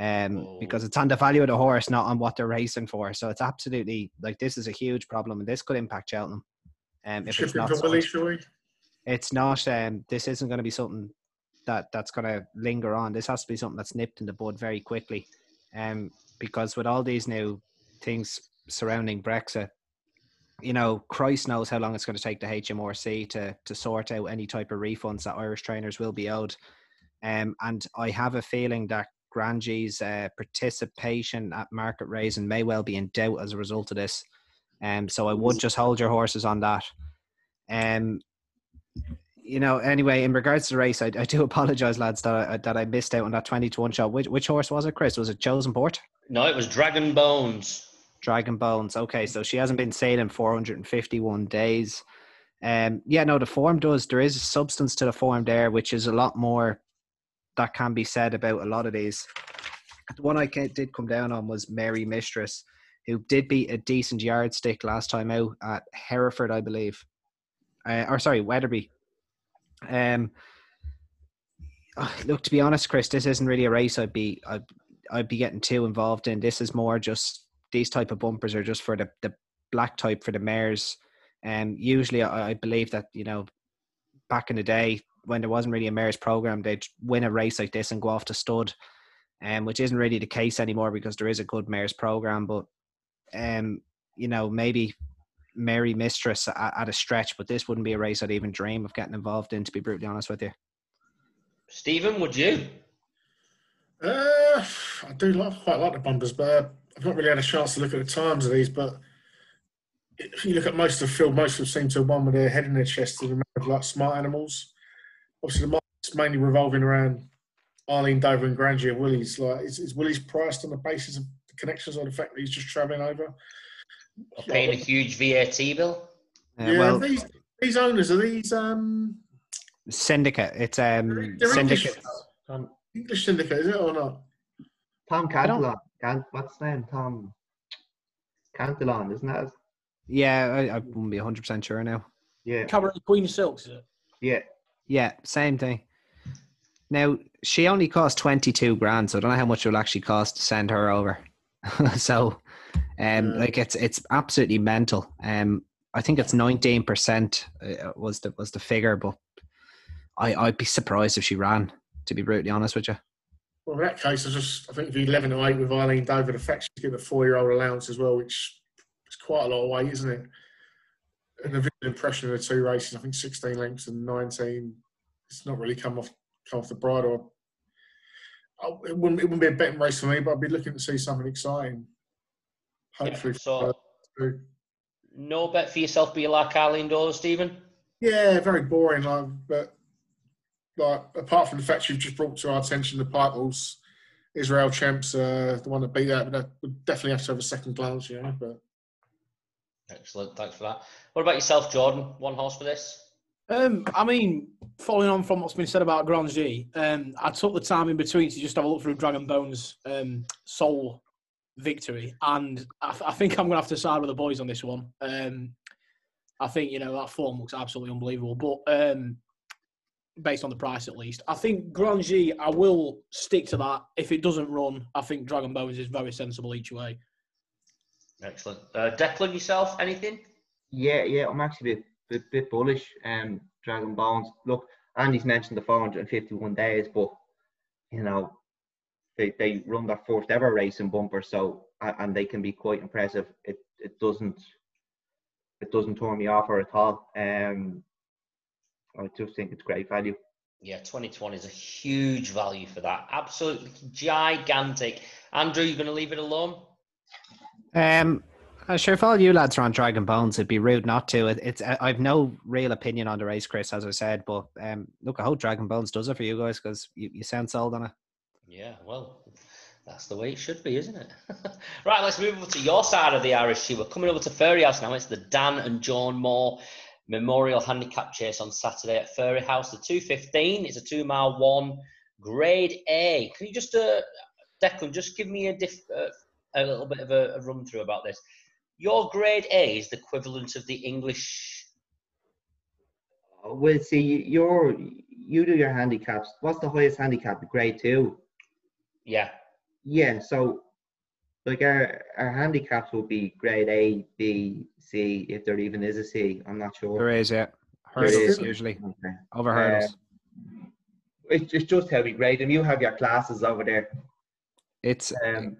Um, oh. because it's on the value of the horse, not on what they're racing for. So it's absolutely like this is a huge problem, and this could impact Cheltenham. Um, if it's not, it's not. Um, this isn't going to be something that that's going to linger on. This has to be something that's nipped in the bud very quickly, um, because with all these new things surrounding Brexit, you know, Christ knows how long it's going to take the HMRC to to sort out any type of refunds that Irish trainers will be owed. Um, and I have a feeling that Grangee's uh, participation at Market Rasen may well be in doubt as a result of this. Um, so I would just hold your horses on that. Um, you know, anyway, in regards to the race, I, I do apologise, lads, that I, that I missed out on that 20 to 1 shot. Which, which horse was it, Chris? Was it Chosen Port? No, it was Dragon Bones. Dragon Bones. Okay, so she hasn't been sailing 451 days. Um, yeah, no, the form does. There is substance to the form there, which is a lot more that can be said about a lot of these. The one I did come down on was Mary Mistress, who did beat a decent yardstick last time out at Hereford, I believe. Uh, or sorry, Wetherby. Um, oh, look, to be honest, Chris, this isn't really a race I'd be I'd, I'd be getting too involved in. This is more just these type of bumpers are just for the, the black type for the mares. And um, usually, I, I believe that you know, back in the day when there wasn't really a mares program, they'd win a race like this and go off to stud, um, which isn't really the case anymore because there is a good mares program. But um, you know, maybe Mary Mistress at, at, a stretch, but this wouldn't be a race I'd even dream of getting involved in. To be brutally honest with you, Stephen, would you? Uh, I do like, quite like the bumpers, but uh, I've not really had a chance to look at the times of these. But if you look at most of the field, most of them seem to have won with their head in their chest to the amount of like smart animals. Obviously, the market's mainly revolving around Arlene Dover and Grangee Willie's. Like, is, is Willys priced on the basis of the connections or the fact that he's just travelling over? paying a huge VAT bill. Uh, yeah, well, these these owners are these um syndicate. It's um they're syndicate. English, English syndicate, is it or not? Tom Cantillon. Can, what's his name? Tom Cantillon, isn't that? Yeah, I, I wouldn't be hundred percent sure now. Yeah, Cabaret Queen of Silks. Is it? Yeah, yeah, same thing. Now she only cost twenty two grand, so I don't know how much it will actually cost to send her over. so um, like it's it's absolutely mental. Um, I think it's nineteen percent uh, was the was the figure, but I I'd be surprised if she ran. To be brutally honest with you. Well, in that case, I just I think if you eleven or eight with Eileen Dover, the fact she's getting a four year old allowance as well, which is quite a lot of weight, isn't it? And the visual impression of the two races, I think sixteen lengths and nineteen, it's not really come off come off the bridle. it wouldn't it wouldn't be a betting race for me, but I'd be looking to see something exciting. Hopefully, yeah, so no bet for yourself, be like Arlene Dover, Stephen. Yeah, very boring. Like, but like apart from the fact you've just brought to our attention the Pipeballs, Israel Champs, uh, the one that beat that, but that would definitely have to have a second glance, you know. But excellent, thanks for that. What about yourself, Jordan? One horse for this? Um, I mean, following on from what's been said about Grangee, um, I took the time in between to just have a look through Dragon Bones um, sole victory, and I, th- I think I'm going to have to side with the boys on this one. Um, I think you know that form looks absolutely unbelievable, but um, based on the price at least, I think Grangee. I will stick to that. If it doesn't run, I think Dragon Bones is very sensible each way. Excellent, uh, Declan. Yourself, anything? Yeah, yeah, I'm actually a bit, bit, bit bullish. Um, Dragon Bones. Look, Andy's mentioned the 451 days, but you know they, they run their first ever race in bumper, so and they can be quite impressive. It it doesn't it doesn't turn me off or at all. Um, I just think it's great value. Yeah, 2020 is a huge value for that. Absolutely gigantic. Andrew, you're going to leave it alone? Um, I'm sure if all you lads are on Dragon Bones, it'd be rude not to. It, it's I've no real opinion on the race, Chris, as I said. But um, look, I hope Dragon Bones does it for you guys because you, you sound sold on it. Yeah, well, that's the way it should be, isn't it? right, let's move over to your side of the Irish Sea. We're coming over to Fairyhouse now. It's the Dan and Joan Moore Memorial Handicap Chase on Saturday at Fairyhouse. The 215 is a two mile one, grade A. Can you just, uh, Declan, just give me a, diff, uh, a little bit of a, a run through about this? Your grade A is the equivalent of the English. Well, see, you're you do your handicaps. What's the highest handicap? Grade two. Yeah. Yeah. So, like our our handicaps will be grade A, B, C, if there even is a C. I'm not sure. There is, yeah. Hurdles usually okay. over hurdles. Uh, it's, it's just how we grade them. You have your classes over there. It's. Um,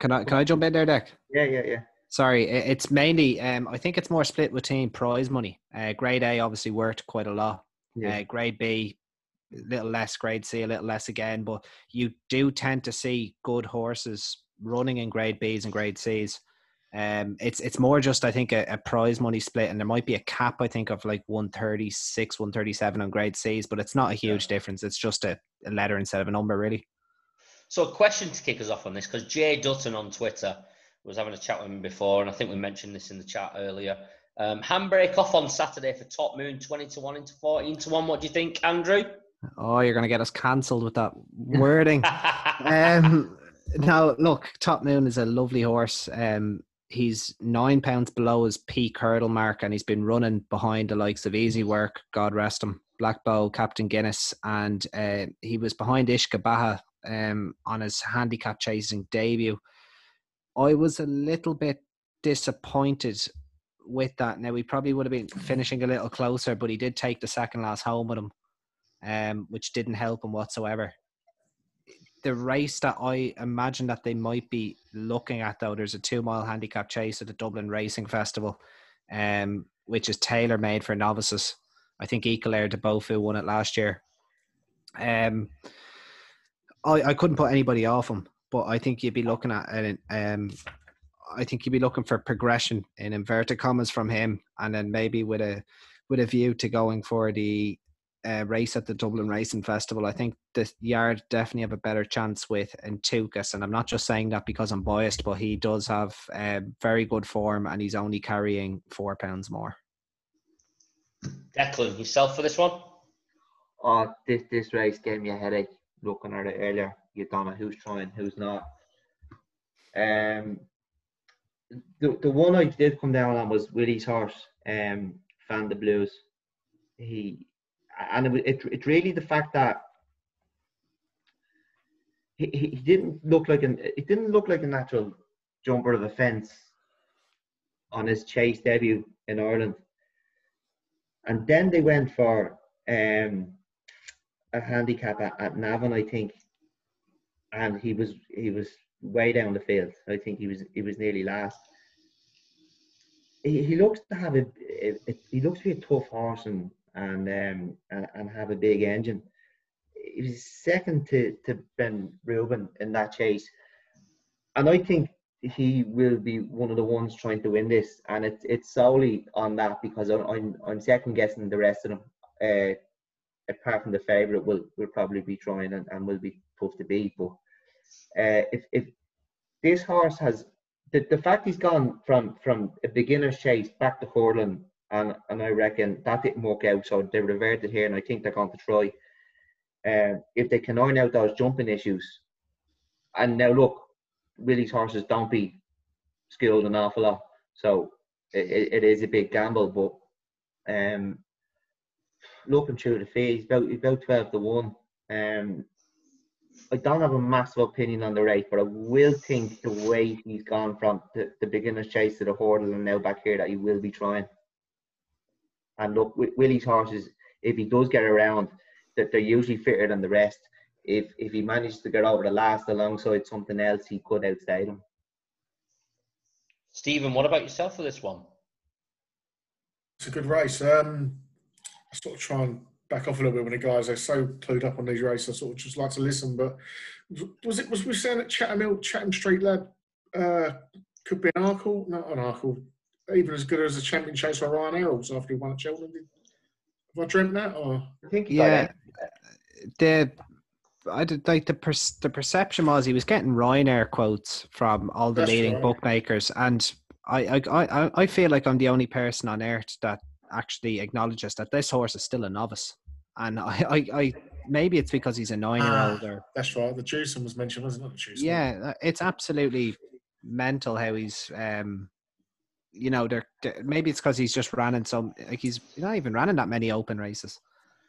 can I can I jump in there, Deck? Yeah, yeah, yeah. Sorry, it's mainly. Um, I think it's more split between prize money. Uh, grade A obviously worked quite a lot. Yeah. Uh, grade B a little less grade C, a little less again, but you do tend to see good horses running in grade Bs and grade Cs. Um, it's it's more just I think a, a, prize money split, and there might be a cap I think of like one thirty six, one thirty seven on grade C's, but it's not a huge yeah. difference. It's just a, a, letter instead of a number, really. So, a question to kick us off on this because Jay Dutton on Twitter was having a chat with him before, and I think we mentioned this in the chat earlier. Um, handbrake off on Saturday for Top Moon, twenty to one into fourteen to one. What do you think, Andrew? Oh, you're going to get us cancelled with that wording. um, now, look, Top Moon is a lovely horse. Um, he's nine pounds below his peak hurdle mark, and he's been running behind the likes of Easy Work, God rest him, Black Bow, Captain Guinness, and uh, he was behind Ishkabaha um, on his handicap chasing debut. I was a little bit disappointed with that. Now, we probably would have been finishing a little closer, but he did take the second last home with him, um, which didn't help him whatsoever the race that I imagine that they might be looking at, though, there's a two mile handicap chase at the Dublin Racing Festival, um, which is tailor made for novices. I think Eclair de Beaufeu won it last year. Um, I, I couldn't put anybody off him, but I think you'd be looking at an, um, I think you'd be looking for progression in inverted commas from him, and then maybe with a with a view to going for the uh, race at the Dublin Racing Festival, I think the Yard definitely have a better chance with Entoucas. And I'm not just saying that because I'm biased, but he does have uh, very good form and he's only carrying four pounds more. Declan, yourself for this one? Oh, this, this race gave me a headache looking at it earlier. You don't know who's trying, who's not. Um, the, the one I did come down on was Willie's horse, um, Fan the Blues. He and it, it, really the fact that he, he didn't look like an it didn't look like a natural jumper of the fence on his chase debut in Ireland. And then they went for um, a handicap at, at Navan, I think, and he was he was way down the field. I think he was he was nearly last. He, he looks to have a, a, a he looks to be a tough horse and and um, and, have a big engine. He was second to, to Ben Rubin in that chase. And I think he will be one of the ones trying to win this. And it's it's solely on that because I'm I'm second guessing the rest of them. Uh, apart from the favourite, will will probably be trying and, and will be tough to beat. But uh, if if this horse has the, the fact he's gone from from a beginner's chase back to hurling and and I reckon that didn't work out, so they reverted here, and I think they're going to try. Uh, if they can iron out those jumping issues, and now look, Willie's horses don't be skilled an awful lot, so it, it is a big gamble. But um, looking through the fees, about about twelve to one. Um, I don't have a massive opinion on the race, but I will think the way he's gone from the, the beginner's chase to the hurdle and now back here that he will be trying. And look, with Willie's horses, if he does get around, that they're usually fitter than the rest. If if he manages to get over the last alongside something else, he could outside him. Stephen, what about yourself for this one? It's a good race. Um, I sort of try and back off a little bit when the guys are so clued up on these races. I sort of just like to listen. But was it was we saying that Chatham Hill, Chatham Street lad uh, could be an Arkle? Not an Arkle even as good as a champion chase for Ryan Earls after he won at Cheltenham. Have I dreamt that? Or I think yeah, the I did like the per, the perception was he was getting Ryanair quotes from all the That's leading right. bookmakers, and I, I I I feel like I'm the only person on earth that actually acknowledges that this horse is still a novice, and I I, I maybe it's because he's a nine year old or that's right. The Jewson was mentioned, wasn't it? The Yeah, it's absolutely mental how he's um you know, they're, they're maybe it's because he's just running some like he's not even running that many open races.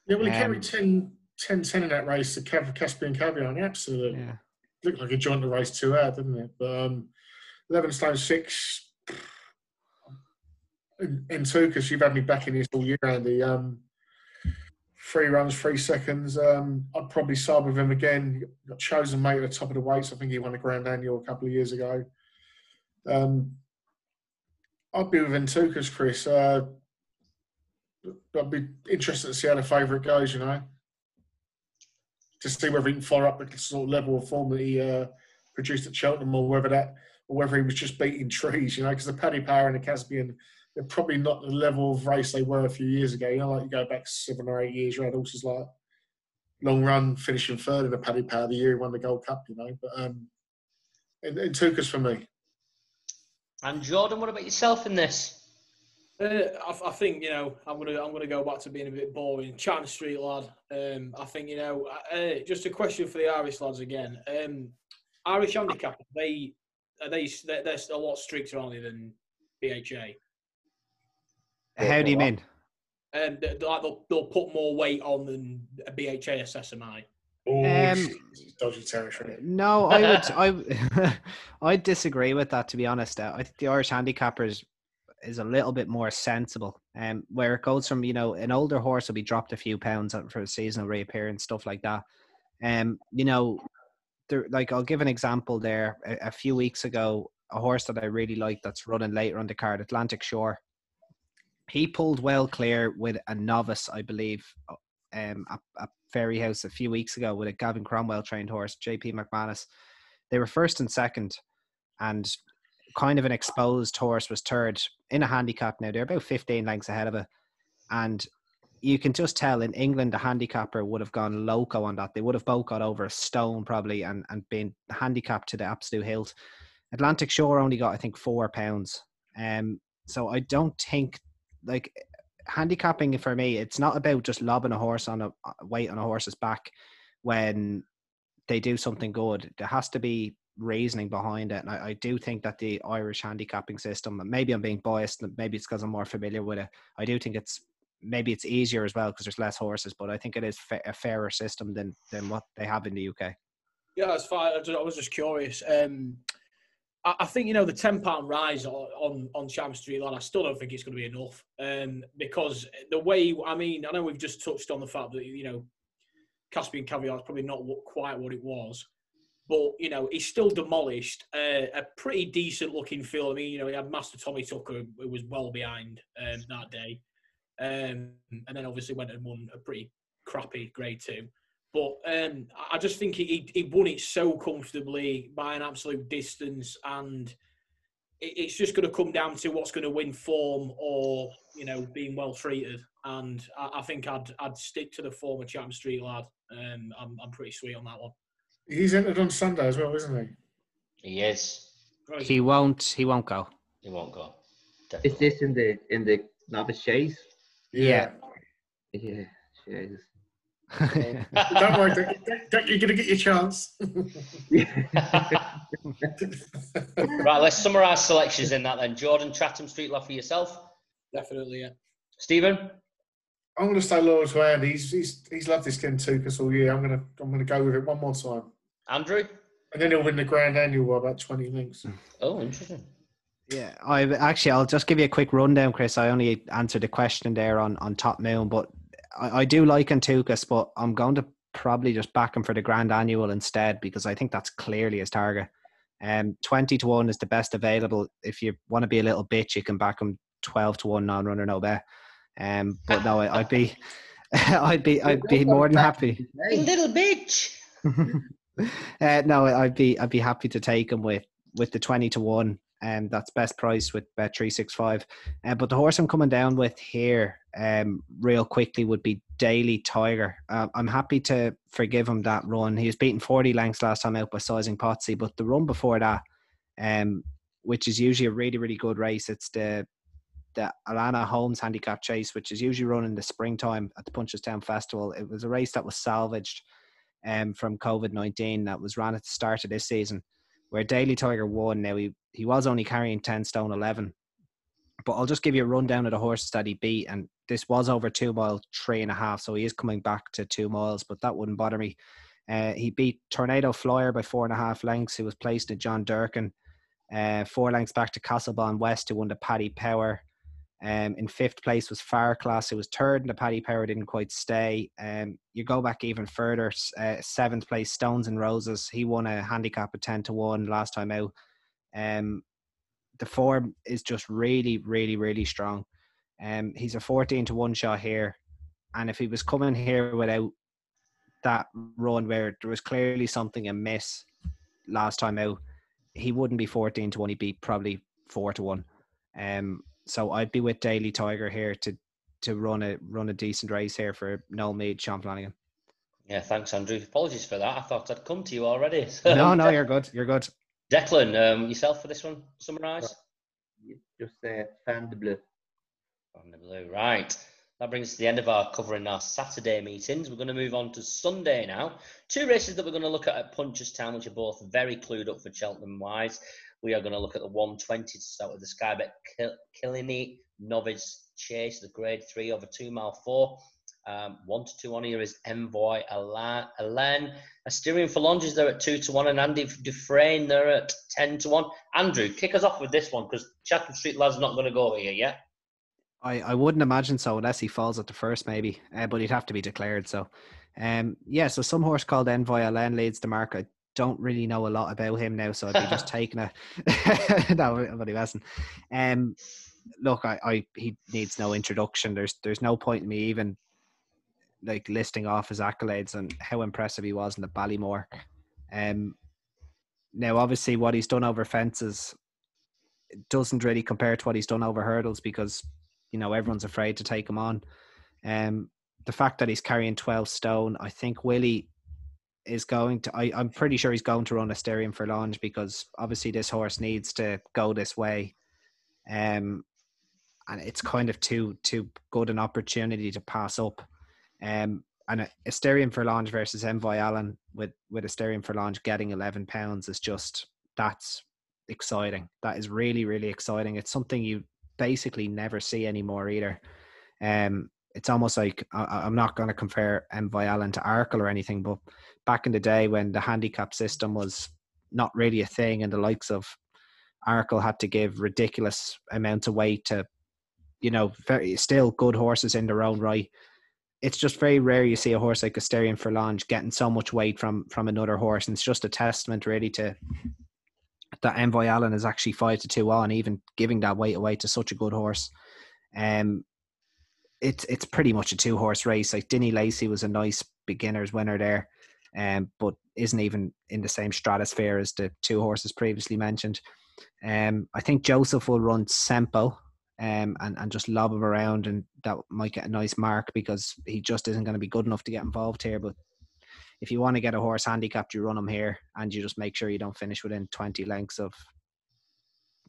Yeah, well, he um, carried 10, 10, 10 in that race to Cav, Caspian Caviar. Absolutely, yeah. looked like he joined the race two out, didn't it? But um, eleven stone six. In, in two, because you've had me back in this all year, Andy. Um, three runs, three seconds. Um, I'd probably side with him again. Got chosen mate at the top of the weights. I think he won a Grand Annual a couple of years ago. Um, I'd be with Entoucas, Chris. Uh, I'd be interested to see how the favourite goes, you know. To see whether he can follow up the sort of level of form that he uh, produced at Cheltenham or whether that or whether he was just beating trees. You know, because the Paddy Power and the Caspian, they're probably not the level of race they were a few years ago. You know, like you go back seven or eight years, you had horses like Long Run finishing third in the Paddy Power the year he won the Gold Cup. You know, but um, it took us for me. And Jordan, what about yourself in this? Uh, I, I, think you know I'm gonna I'm gonna go back to being a bit boring. Chatham Street lad. Um, I think you know uh, just a question for the Irish lads again. Um, Irish handicap they are they they're, they're a lot stricter aren't they than BHA. How do you mean? Um, they, like they'll, they'll put more weight on than a BHA SSMI. Oh, Um, dodgy territory. No, I would. I I disagree with that. To be honest, Uh, I think the Irish handicappers is a little bit more sensible. Um, where it goes from you know an older horse will be dropped a few pounds for a seasonal reappearance, stuff like that. Um, you know, there like I'll give an example there. A, a few weeks ago, a horse that I really like that's running later on the card, Atlantic Shore. He pulled well clear with a novice, I believe, um, at, Fairyhouse a few weeks ago with a Gavin Cromwell trained horse, JP McManus. They were first and second, and kind of an exposed horse was third in a handicap now. They're about 15 lengths ahead of it. And you can just tell in England, the handicapper would have gone loco on that. They would have both got over a stone probably and, and been handicapped to the absolute hilt. Atlantic Shore only got, I think, four pounds. Um, so I don't think, like, handicapping for me, it's not about just lobbing a horse on a a weight on a horse's back when they do something good. There has to be reasoning behind it. And I, I do think that the Irish handicapping system, maybe I'm being biased, maybe it's because I'm more familiar with it. I do think it's maybe it's easier as well because there's less horses, but I think it is fa- a fairer system than than what they have in the UK. Yeah, that's fine. I was just curious. Um, I, think you know the ten pound rise on on, on Chatham Street Lad. I still don't think it's going to be enough um, because the way I mean, I know we've just touched on the fact that you know Caspian Caviar is probably not what, quite what it was, but you know he's still demolished uh, a pretty decent looking field. I mean, you know he had Master Tommy Tucker who was well behind um, that day, um, and then obviously went and won a pretty crappy Grade Two. But um, I just think he, he won it so comfortably by an absolute distance, and it, it's just going to come down to what's going to win form or you know being well treated. And I, I think I'd I'd stick to the former Chatham Street lad. Um, I'm I'm pretty sweet on that one. He's entered on Sunday as well, isn't he? He is. Right. He won't. He won't go. He won't go. Is this in the in the novice chase? Yeah. Yeah, Jesus. Don't worry, you're going to get your chance. right, let's summarise selections in that then. Jordan Chatham Street Lad for yourself. Definitely, yeah. Stephen? I'm going to stay loyal to Andy. He's he's he's loved this Ken Tukas all year. I'm going to I'm going to go with it one more time, Andrew? and then he'll win the Grand Annual by about 20 links. Oh, interesting. Yeah, I actually I'll just give you a quick rundown, Chris. I only answered the question there on on Top Moon, but I, I do like Entoucas, but I'm going to probably just back him for the Grand Annual instead because I think that's clearly his target. Um, twenty to one is the best available. If you want to be a little bitch, you can back him twelve to one non-runner no bet. Um, but no, I, I'd be, I'd be, I'd be more than happy. Little bitch. uh, no, I'd be I'd be happy to take him with with the twenty to one, and that's best price with bet three six five. Uh, but the horse I'm coming down with here, um, real quickly would be Daly Tiger. Uh, I'm happy to forgive him that run. He was beaten forty lengths last time out by Sizing Pottsie, but the run before that, um, which is usually a really really good race, it's the the Alanna Homes Handicap Chase, which is usually run in the springtime at the Punchestown Festival. It was a race that was salvaged um, from COVID 19 that was ran at the start of this season, where Daly Tiger won. Now, he, he was only carrying 10 stone 11, but I'll just give you a rundown of the horses that he beat. And this was over two mile, three and a half, so he is coming back to two miles, but that wouldn't bother me. Uh, he beat Tornado Flyer by four and a half lengths, who was placed in John Durkan. Uh, four lengths back to Castlebawn West, who won the Paddy Power. Um, in fifth place was Farclas, who was third, and the Paddy Power didn't quite stay. Um, you go back even further, uh, seventh place Stones and Roses. He won a handicap of ten to one last time out. Um, the form is just really, really, really strong. Um, he's a fourteen to one shot here, and if he was coming here without that run where there was clearly something amiss last time out, he wouldn't be 14 to 1, he'd be probably 4 to 1. Um, so I'd be with Daly Tiger here to to run a run a decent race here for Noel Meade, Sean Flanagan. Yeah, thanks, Andrew. Apologies for that. I thought I'd come to you already. no, no, you're good. You're good. Declan, um, yourself for this one, summarise? Just uh, fan de bleu. On the blue, right. That brings us to the end of our covering our Saturday meetings. We're going to move on to Sunday now. Two races that we're going to look at at Punchestown, which are both very clued up for Cheltenham wise. We are going to look at the 120 to start with the Skybet Killiney Novice Chase, the grade three over two mile four. Um, one to two on here is Envoy Allen. Asterion Forlonge is there at two to one, and Andy Dufresne there at ten to one. Andrew, kick us off with this one because Chatham Street lad's not going to go here, yet. I, I wouldn't imagine so unless he falls at the first, maybe, uh, but he'd have to be declared. So, um, yeah, so some horse called Envoy Allen leads the mark. I don't really know a lot about him now, so I'd be just taking a. no, but he wasn't. Um, look, I, I he needs no introduction. There's there's no point in me even like listing off his accolades and how impressive he was in the Ballymore. Um, now, obviously, what he's done over fences doesn't really compare to what he's done over hurdles because you know everyone's afraid to take him on. Um, the fact that he's carrying twelve stone, I think Willie is going to. I, I'm pretty sure he's going to run Asterion Forlonge because obviously this horse needs to go this way. Um, and it's kind of too too good an opportunity to pass up. Um, and Asterion Forlonge versus Envoy Allen with with Asterion Forlonge getting eleven pounds is just that's exciting. That is really really exciting. It's something you basically never see anymore either. Um, it's almost like I, am not going to compare Envoy Allen to Arkle or anything, but back in the day when the handicap system was not really a thing, and the likes of Arkle had to give ridiculous amounts of weight to, you know, very still good horses in their own right it's just very rare you see a horse like Asterion Forlonge getting so much weight from from another horse, and it's just a testament really to that Envoy Allen is actually five to two on, even giving that weight away to such a good horse. Um, it's it's pretty much a two horse race. Like Denny Lacy was a nice beginners winner there, um, but isn't even in the same stratosphere as the two horses previously mentioned. Um, I think Joseph will run Sempo, um, and, and just lob him around, and that might get a nice mark because he just isn't going to be good enough to get involved here. But if you want to get a horse handicapped, you run him here, and you just make sure you don't finish within 20 lengths of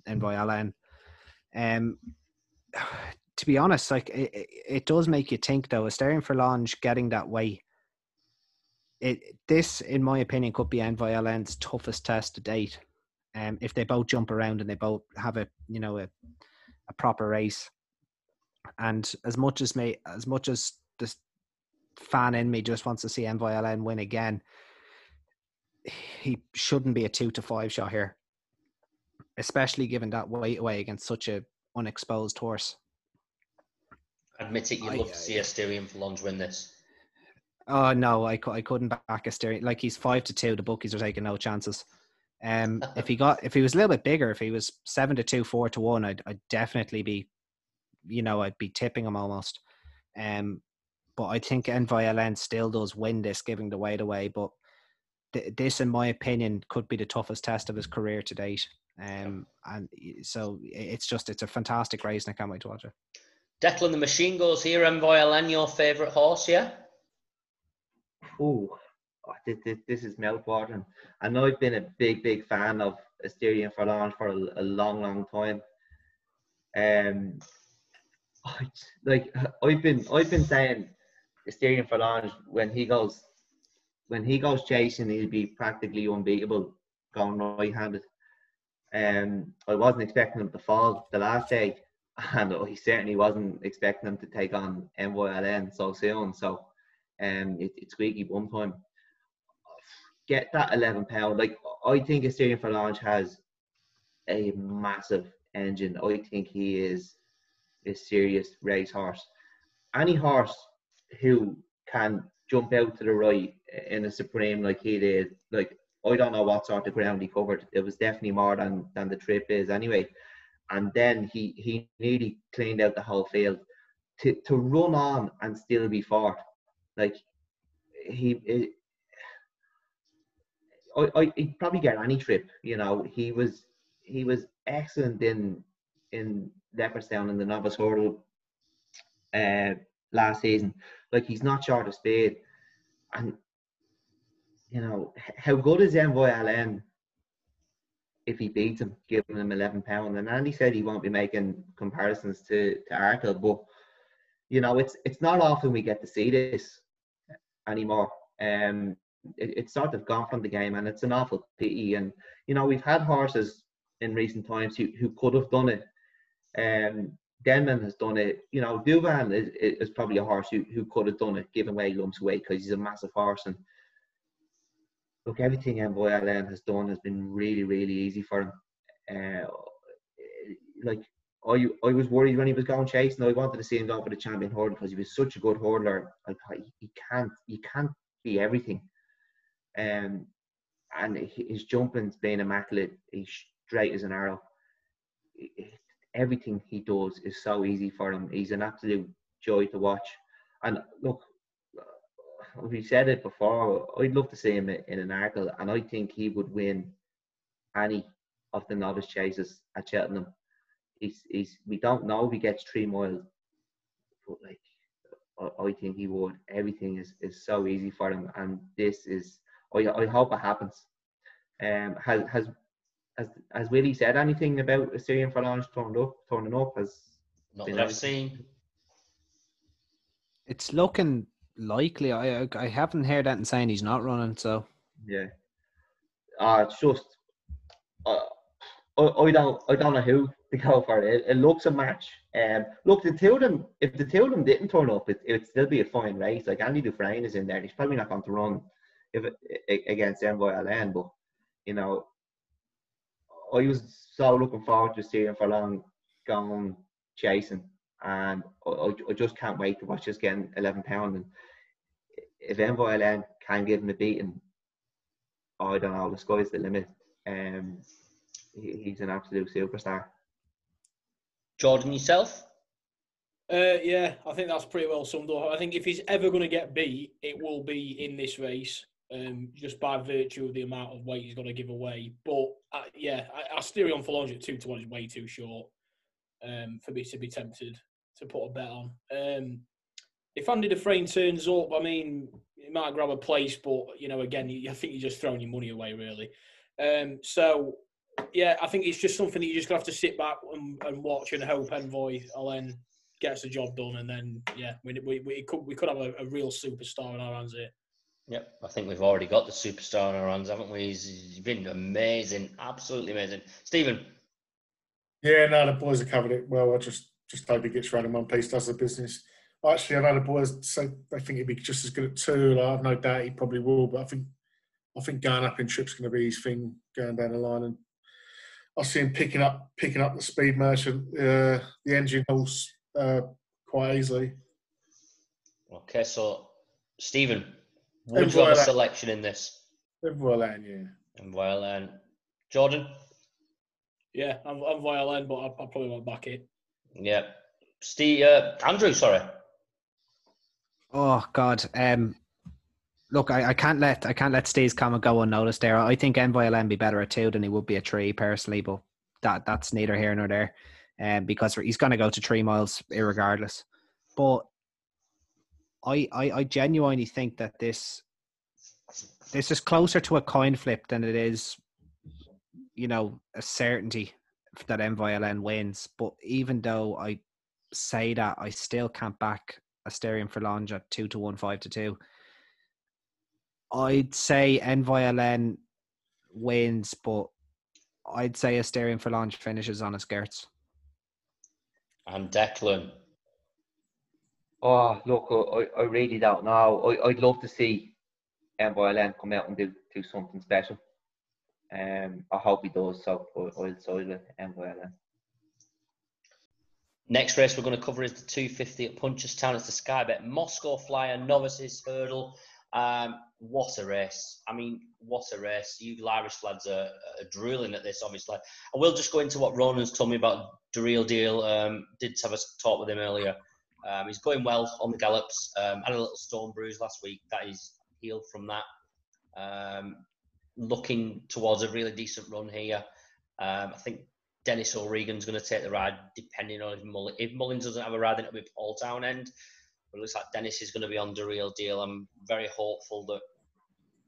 Envoy Allen. Um, to be honest, like it, it does make you think though. Asterion for Forlonge getting that way. It this, in my opinion, could be Allen's toughest test to date. Um, if they both jump around and they both have a you know a a proper race. And as much as me, as much as this fan in me just wants to see Allen win again, he shouldn't be a two to five shot here, especially given that weight away against such a unexposed horse. Admit it, you'd love to see Asterion Forlonge win this. Oh no, I, I couldn't back a Asterion. Like he's five to two. The bookies are taking no chances. Um, if he got if he was a little bit bigger, if he was seven to two, four to one, I'd, I'd definitely be, you know, I'd be tipping him almost. Um, but I think Allen still does win this, giving the weight away. But th- this, in my opinion, could be the toughest test of his career to date. Um, and so it's just it's a fantastic race, and I can't wait to watch it. Declan, the machine goes here. Envoy Allen, your favourite horse, yeah? Oh, this, is mouthwatering. I know I've been a big, big fan of Asterion Forlonge for a, long, long time. Um, like I've been, I've been saying Asterion Forlonge when he goes, when he goes chasing, he'll be practically unbeatable going right-handed. Um, I wasn't expecting him to fall the last day, and he certainly wasn't expecting him to take on Allen so soon. So, um, it, it's squeaky one time get that 11 pound. Like I think Asterion Forlonge has a massive engine. I think he is a serious race horse. Any horse who can jump out to the right in a supreme like he did, like I don't know what sort of ground he covered. It was definitely more than than the trip is anyway. And then he he nearly cleaned out the whole field to to run on and still be fourth. Like he I, I he'd probably get any trip. You know, he was he was excellent in in Leopardstown in the novice hurdle uh, last season. Like he's not short of speed, and you know how good is Envoy Allen if he beats him, giving him eleven pound. And Andy said he won't be making comparisons to to Arkle, but you know it's it's not often we get to see this anymore. Um, it, it's sort of gone from the game, and it's an awful pity. And you know we've had horses in recent times who, who could have done it. Um, Denman has done it. You know, Douvan is, is probably a horse who, who could have done it, given away lumps away because he's a massive horse. And look, everything Envoy Allen has done has been really, really easy for him. Uh, like I, I was worried when he was going chasing. I wanted to see him go for the champion hurdle because he was such a good hurdler. Like he can't, he can't be everything. Um, and his jumping's been immaculate. He's straight as an arrow. Everything he does is so easy for him. He's an absolute joy to watch. And look, we said it before. I'd love to see him in an Arkle, and I think he would win any of the novice chases at Cheltenham. He's, he's, we don't know if he gets three miles, but like, I, I think he would. Everything is, is so easy for him, and this is. I, I hope it happens. Um, has has has has Willie said anything about Asterion Forlonge turning up? Turning up has Not been that I've seen. It's looking likely. I I, I haven't heard that and saying he's not running. So Yeah. Uh, it's just uh, I, I don't I don't know who to go for. It, it looks a match. Um, look, the two of them. If the two of them didn't turn up, it it'd still be a fine race. Like Andy Dufresne is in there. He's probably not going to run if it, against Envoy Allen, but you know, I was so looking forward to seeing Forlonge going chasing, and I, I just can't wait to watch this getting eleven pound. And if Envoy Allen can give him a beating, I don't know. The sky's the limit. Um, he's an absolute superstar. Jordan, yourself? Uh, yeah, I think that's pretty well summed up. I think if he's ever going to get beat, it will be in this race, um, just by virtue of the amount of weight he's got to give away. But uh, yeah, I, Asterion Forlonge at two to one is way too short um, for me to be tempted to put a bet on. Um, if Andy Dufresne turns up, I mean, he might grab a place, but you know, again, I think you're just throwing your money away, really. Um, so yeah, I think it's just something that you just have to sit back and, and watch and hope Envoy Allen gets the job done, and then yeah, we we, we could we could have a, a real superstar in our hands here. Yep, I think we've already got the superstar in our hands, haven't we? He's, he's been amazing, absolutely amazing. Stephen, Yeah, no, the boys have covered it well. I just just hope he gets round in one piece, does the business. Actually, I've had the boys say they think he'd be just as good at two. Like, I've no doubt he probably will, but I think I think going up in trip's going to be his thing going down the line, and I see him picking up picking up the speed merchant, uh, the engine horse, uh, quite easily. okay, so Stephen, would you have a selection in this? Well, and yeah. And well, Jordan, Yeah, I'm, I'm Allen, but I, I probably won't back it. yeah, Steve, uh, Andrew, sorry. oh god. Um, look, I, I can't let I can't let Steve's comment go unnoticed there. I think Envoy Allen be better at two than he would be at three personally, but that that's neither here nor there. Um, because he's going to go to three miles irregardless. But I, I I genuinely think that this this is closer to a coin flip than it is, you know, a certainty that Allen wins. But even though I say that, I still can't back for Forlonge at two to one, five to two. I'd say Envoy Allen wins, but I'd say Asterion Forlonge finishes on his skirts. And Declan. Oh, look, I, I really don't know. I, I'd love to see Envoy Allen come out and do, do something special. Um, I hope he does. So I- I'll side with Envoy Allen. Next race we're going to cover is the 250 at Punchestown. It's the Skybet Moscow Flyer Novices Hurdle. Um, what a race! I mean, what a race! You Irish lads are, are drooling at this, obviously. I will just go into what Ronan's told me about the real deal. Um, did have a talk with him earlier. Um, he's going well on the gallops. Um, had a little stone bruise last week. That is healed from that. Um, looking towards a really decent run here. Um, I think Dennis O'Regan's going to take the ride, depending on if, Mull- if Mullins doesn't have a ride, then it'll be Paul Townend. But it looks like Dennis is going to be on the real deal. I'm very hopeful that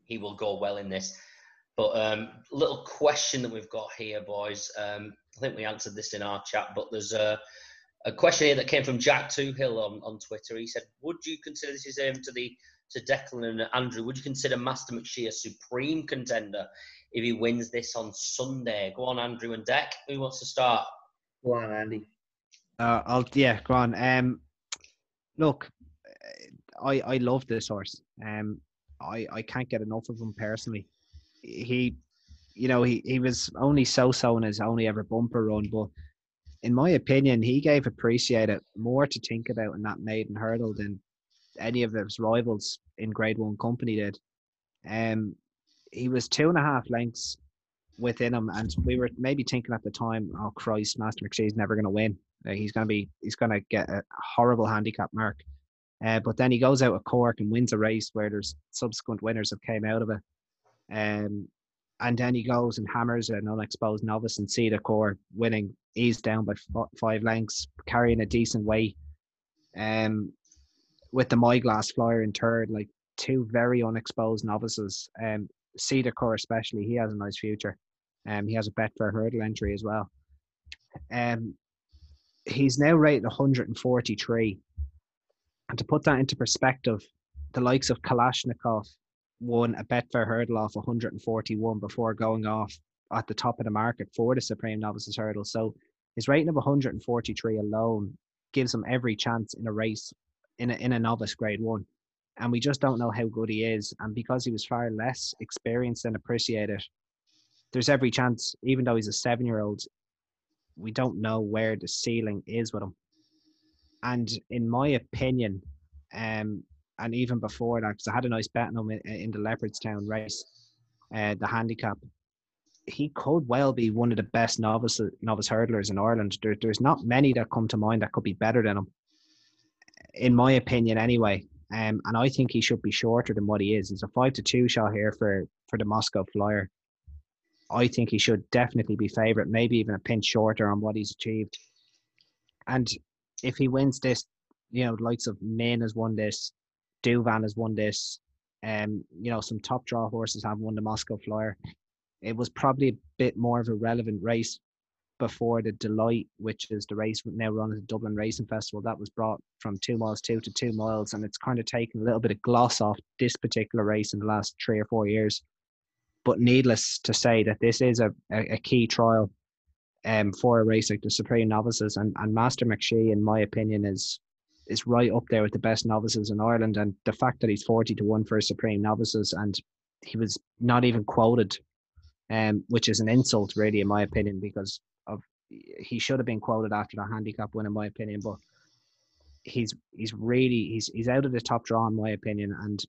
he will go well in this. But um, little question that we've got here, boys. Um, I think we answered this in our chat, but there's a, a question here that came from Jack Toohill on, on Twitter. He said, "Would you consider this is aimed to the to Declan and Andrew? Would you consider Master McShee a supreme contender if he wins this on Sunday? Go on, Andrew and Deck. Who wants to start? Go on, Andy. Uh, I'll yeah, go on. Um, look, I I love this horse. Um, I I can't get enough of him personally. He, you know, he he was only so so in his only ever bumper run, but in my opinion, he gave Appreciate It more to think about in that maiden hurdle than any of his rivals in Grade One company did. Um, he was two and a half lengths within him, and we were maybe thinking at the time, "Oh Christ, Master McShee's never going to win. Uh, he's going to be, he's going to get a horrible handicap mark." Uh, but then he goes out of Cork and wins a race where there's subsequent winners that came out of it. Um, and then he goes and hammers an unexposed novice and Cedar Core, winning. He's down by f- five lengths, carrying a decent weight. Um, with the My Glass Flyer in third, like two very unexposed novices. Um, Cedar Core especially, he has a nice future. Um, he has a Betfair hurdle entry as well. Um, he's now rated 143. And to put that into perspective, the likes of Kalashnikov won a Betfair hurdle off 141 before going off at the top of the market for the Supreme Novices hurdle. So his rating of 143 alone gives him every chance in a race in a, in a novice grade one. And we just don't know how good he is. And because he was far less experienced and appreciated, there's every chance, even though he's a seven year old, we don't know where the ceiling is with him. And in my opinion, um, and even before that, because I had a nice bet on him in, in the Leopardstown race, uh, the handicap, he could well be one of the best novice novice hurdlers in Ireland. There, there's not many that come to mind that could be better than him, in my opinion, anyway. Um, and I think he should be shorter than what he is. He's a five to two shot here for for the Moscow Flyer. I think he should definitely be favourite, maybe even a pinch shorter on what he's achieved. And if he wins this, you know, likes of Min has won this, Douvan has won this, um, you know, some top draw horses have won the Moscow Flyer. It was probably a bit more of a relevant race before the Deloitte, which is the race now run at the Dublin Racing Festival. That was brought from two miles two to two miles, and it's kind of taken a little bit of gloss off this particular race in the last three or four years. But needless to say that this is a, a, a key trial um, for a race like the Supreme Novices, and, and Master McShee, in my opinion, is is right up there with the best novices in Ireland. And the fact that he's forty to one for a Supreme Novices, and he was not even quoted, um, which is an insult, really, in my opinion, because of he should have been quoted after the handicap win, in my opinion. But he's he's really he's he's out of the top draw, in my opinion, and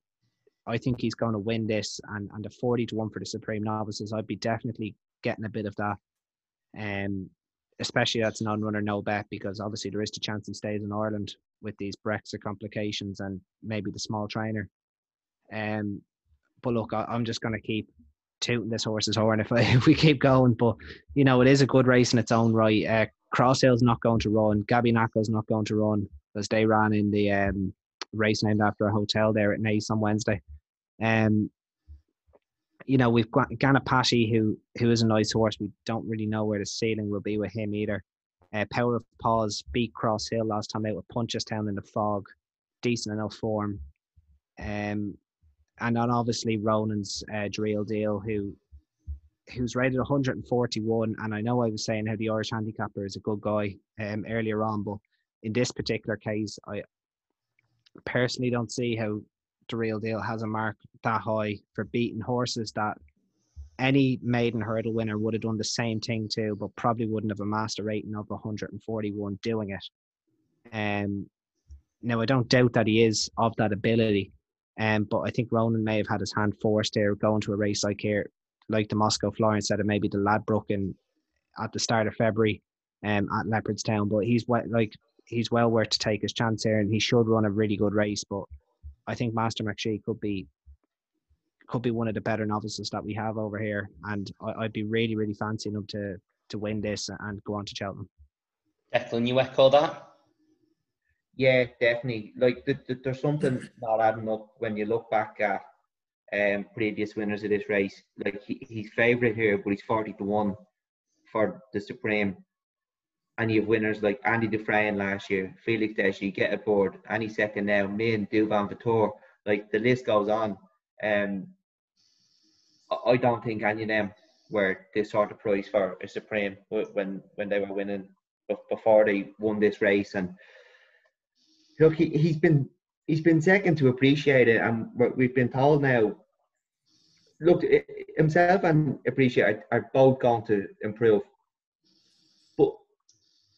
I think he's going to win this. And and the forty to one for the Supreme Novices, I'd be definitely getting a bit of that. Um, especially that's non-runner no bet because obviously there is the chance he stays in Ireland with these Brexit complications and maybe the small trainer. Um, but look, I, I'm just going to keep tooting this horse's horn if, I, if we keep going. But you know, it is a good race in its own right. Uh, Crosshill's not going to run. Gabby Naco's not going to run as they ran in the um, race named after a hotel there at Naas on Wednesday. Um, you know, we've got Ganapati, who who is a nice horse. We don't really know where the ceiling will be with him either. Uh, Power of Pause beat Cross Hill last time out with Punchestown in the fog, decent enough form. Um, and then obviously Ronan's uh, Drill Deal, who who's rated 141. And I know I was saying how the Irish handicapper is a good guy um, earlier on, but in this particular case, I personally don't see how the real deal has a mark that high for beating horses that any maiden hurdle winner would have done the same thing too, but probably wouldn't have a master rating of 141 doing it. Um, now I don't doubt that he is of that ability, um, but I think Ronan may have had his hand forced there going to a race like here, like the Moscow Flyer instead of maybe the Ladbroke in at the start of February, um, at Leopardstown. But he's like he's well worth to take his chance here, and he should run a really good race. But I think Master McShee could be could be one of the better novices that we have over here, and I, I'd be really, really fancying him to to win this and go on to Cheltenham. Declan, you echo that? Yeah, definitely. Like th- th- there's something not adding up when you look back at um, previous winners of this race. Like he, he's favourite here, but he's forty to one for the Supreme. And you have winners like Andy Dufresne last year, Felix Desjy, get aboard, any second now, Min, Douvan Vautour. Like the list goes on. Um, I- don't think any of them were this sort of price for a Supreme when when they were winning bef- before they won this race. And look, he, he's been he's been second to appreciate it, and what we've been told now. Look, himself and appreciate are, both going to improve,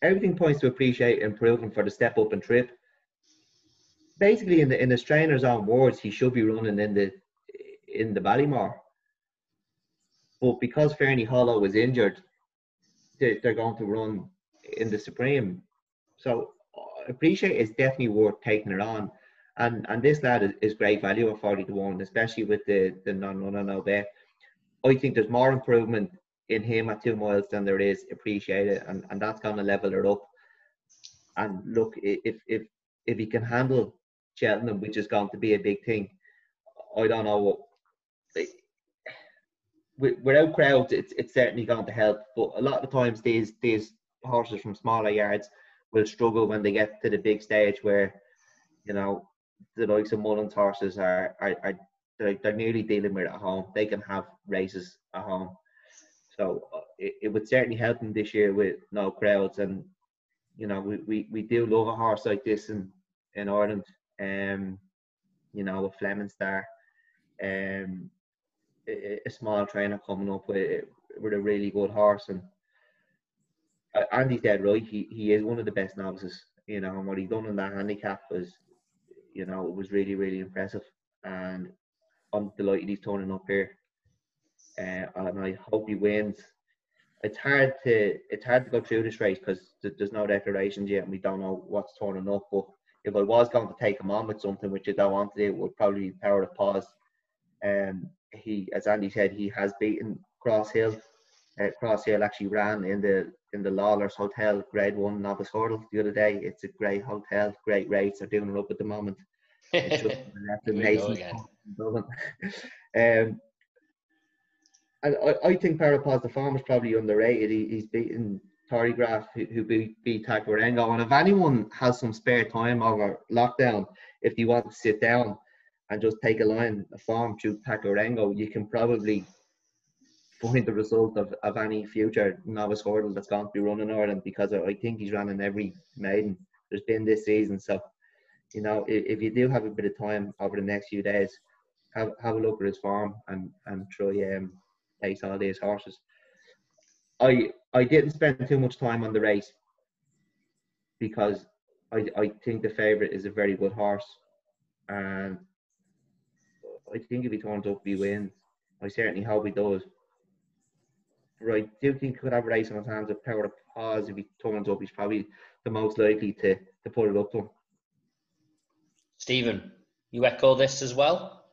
everything points to appreciate improving for the step up and trip. Basically, in the in the trainer's own words, he should be running in the in the Ballymore. But because Ferny Hollow was injured, they, they're going to run in the Supreme. So uh, appreciate it's definitely worth taking it on. And and this lad is, is great value at 40 to 1, especially with the, the non runner now bet. I think there's more improvement in him at two miles than there is appreciated, and, and that's going to level it up. And look, if if if he can handle Cheltenham, which is going to be a big thing, I don't know what. Without crowds, it's, it's certainly going to help. But a lot of the times, these these horses from smaller yards will struggle when they get to the big stage where, you know, the likes of Mullins horses are are, are they're, they're nearly dealing with it at home. They can have races at home. So uh, it, it would certainly help them this year with no crowds. And, you know, we, we, we do love a horse like this in, in Ireland. Um, you know, with Fleming Star. Um, a, a small trainer coming up with, with a really good horse. And uh, Andy's dead right. He, he is one of the best novices, you know, and what he done in that handicap was, you know, it was really, really impressive. And I'm delighted he's turning up here. Uh, and I hope he wins. It's hard to it's hard to go through this race because th- there's no declarations yet, and we don't know what's turning up. But if I was going to take him on with something, which I don't want to do, it would probably be power of pause. Um, he, as Andy said, he has beaten Cross Hill. Uh, Cross Hill actually ran in the in the Lawlor's Hotel Grade One Novice Hurdle the other day. It's a great hotel, great rates. They're doing it up at the moment. It's just left in Here we go Mason's again. Dublin. um, and I, I think Power of Pause the farm is probably underrated. He, he's beaten Tory Graf, who, who beat, beat Tacuarengo. And if anyone has some spare time over lockdown, if you want to sit down and just take a line, a farm to Tacuarengo, you can probably find the result of, of any future novice hurdle that's going to be running Ireland because I I think he's running every maiden there's been this season. So, you know, if, if you do have a bit of time over the next few days, have have a look at his farm and and try um place all these horses. I I didn't spend too much time on the race because I I think the favourite is a very good horse, and I think if he turns up, he wins. I certainly hope he does. But I do think he could have a race on his hands of power of pause. If he turns up, he's probably the most likely to, to put it up to him. Stephen, you echo this as well?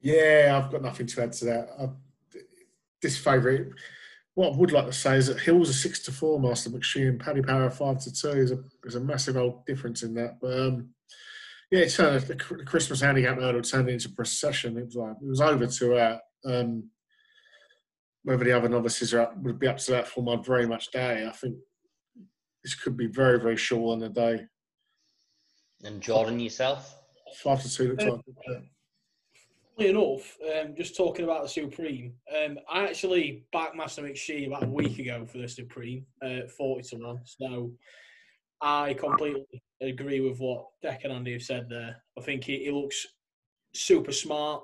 Yeah, I've got nothing to add to that. I, this favourite, what I would like to say is that Hill's a six to four, Master McShee, Paddy Power five to two. There's a there's a massive old difference in that. But um, yeah, it turned the, Chr- the Christmas handicap hurdle turned into procession. It was like it was over to out. Um, whether the other novices are up, would be up to that form, I'd very much day. I think this could be very very short on the day. And Jordan, yourself? Five to two looks like. Enough, um, just talking about the Supreme, um, I actually backed Master McShee about a week ago for the Supreme, uh, 40 to 1. So I completely agree with what Deck and Andy have said there. I think he, he looks super smart.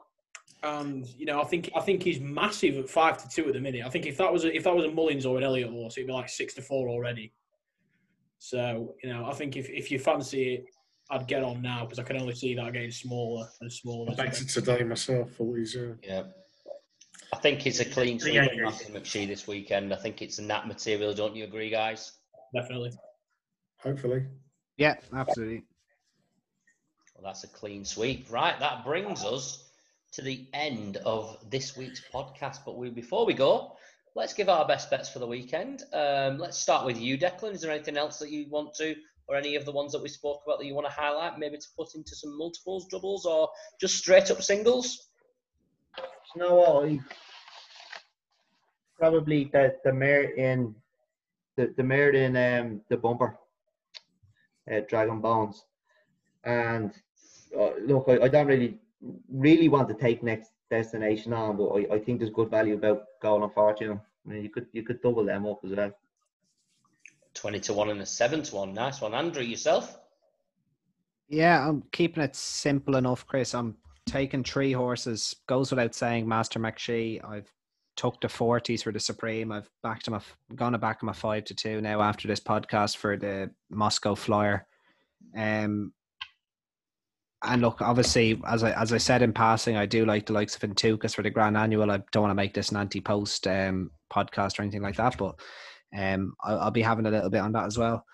And you know, I think I think he's massive at five to two at the minute. I think if that was a, if that was a Mullins or an Elliott horse, it'd be like six to four already. So you know, I think if, if you fancy it, I'd get on now because I can only see that getting smaller and smaller. I backed it today myself. Thought he's uh, Yeah. I think it's a clean sweep Yeah, for McShee this weekend. I think it's a nat material, don't you agree, guys? Definitely. hopefully. Yeah, absolutely. Well, that's a clean sweep. Right, that brings us to the end of this week's podcast. But we, before we go, let's give our best bets for the weekend. Um, let's start with you, Declan. Is there anything else that you want to, or any of the ones that we spoke about that you want to highlight, maybe to put into some multiples, doubles, or just straight up singles? I, probably the the mare in the the mare in um the bumper, uh, Dragon Bones, and uh, look, I, I don't really really want to take next destination on, but I, I think there's good value about going on fortune. I mean, you could you could double them up as well. 20 to 1 and a 7 to 1. Nice one. Andrew, yourself? Yeah, I'm keeping it simple enough, Chris. I'm taking three horses. Goes without saying, Master McShee. I've took the 40s for the Supreme. I've backed him. I've gone to back him a 5 to 2 now after this podcast for the Moscow Flyer. Um, and look, obviously, as I as I said in passing, I do like the likes of Intukas for the Grand Annual. I don't want to make this an anti-post um, podcast or anything like that, but um, I'll, I'll, be having a little bit on that as well.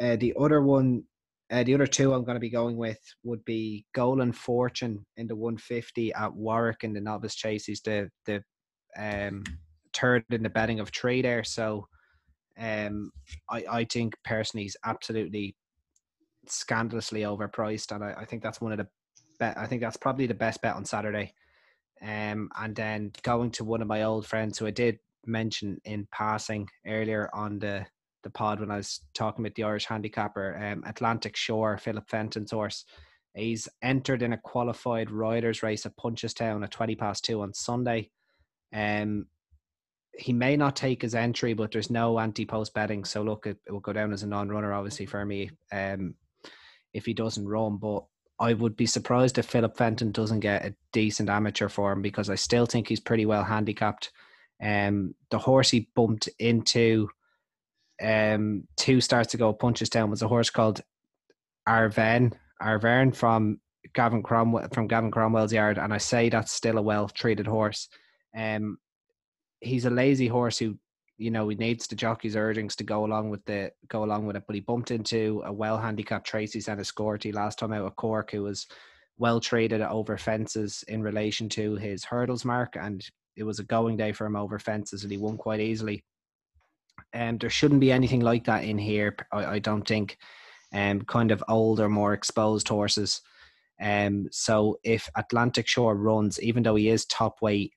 Uh, the other one, uh, the other two I'm going to be going with would be Goal and Fortune in the 150 at Warwick in the novice chase. He's the the um, third in the betting of three there. So um, I I think personally he's absolutely scandalously overpriced, and I, I think that's one of the bet. I think that's probably the best bet on Saturday. Um, and then going to one of my old friends who I did mention in passing earlier on the the pod when I was talking with the Irish handicapper, um, Atlantic Shore, Philip Fenton's horse. He's entered in a qualified riders race at Punchestown at 20 past two on Sunday. Um, he may not take his entry, but there's no anti post betting. So look, it, it, will go down as a non runner, obviously, for me. Um, if he doesn't run. But I would be surprised if Philip Fenton doesn't get a decent amateur form because I still think he's pretty well handicapped. Um, the horse he bumped into um, two starts ago, Punchestown, was a horse called Arven. Arvern from Gavin Cromwell from Gavin Cromwell's yard, and I say that's still a well treated horse. Um, he's a lazy horse who you know, he needs the jockey's urgings to go along with the go along with it. But he bumped into a well handicapped Tracy Senescorti last time out of Cork, who was well traded over fences in relation to his hurdles mark, and it was a going day for him over fences, and he won quite easily. And um, there shouldn't be anything like that in here, I, I don't think. Um, kind of older, more exposed horses. Um, so if Atlantic Shore runs, even though he is top weight,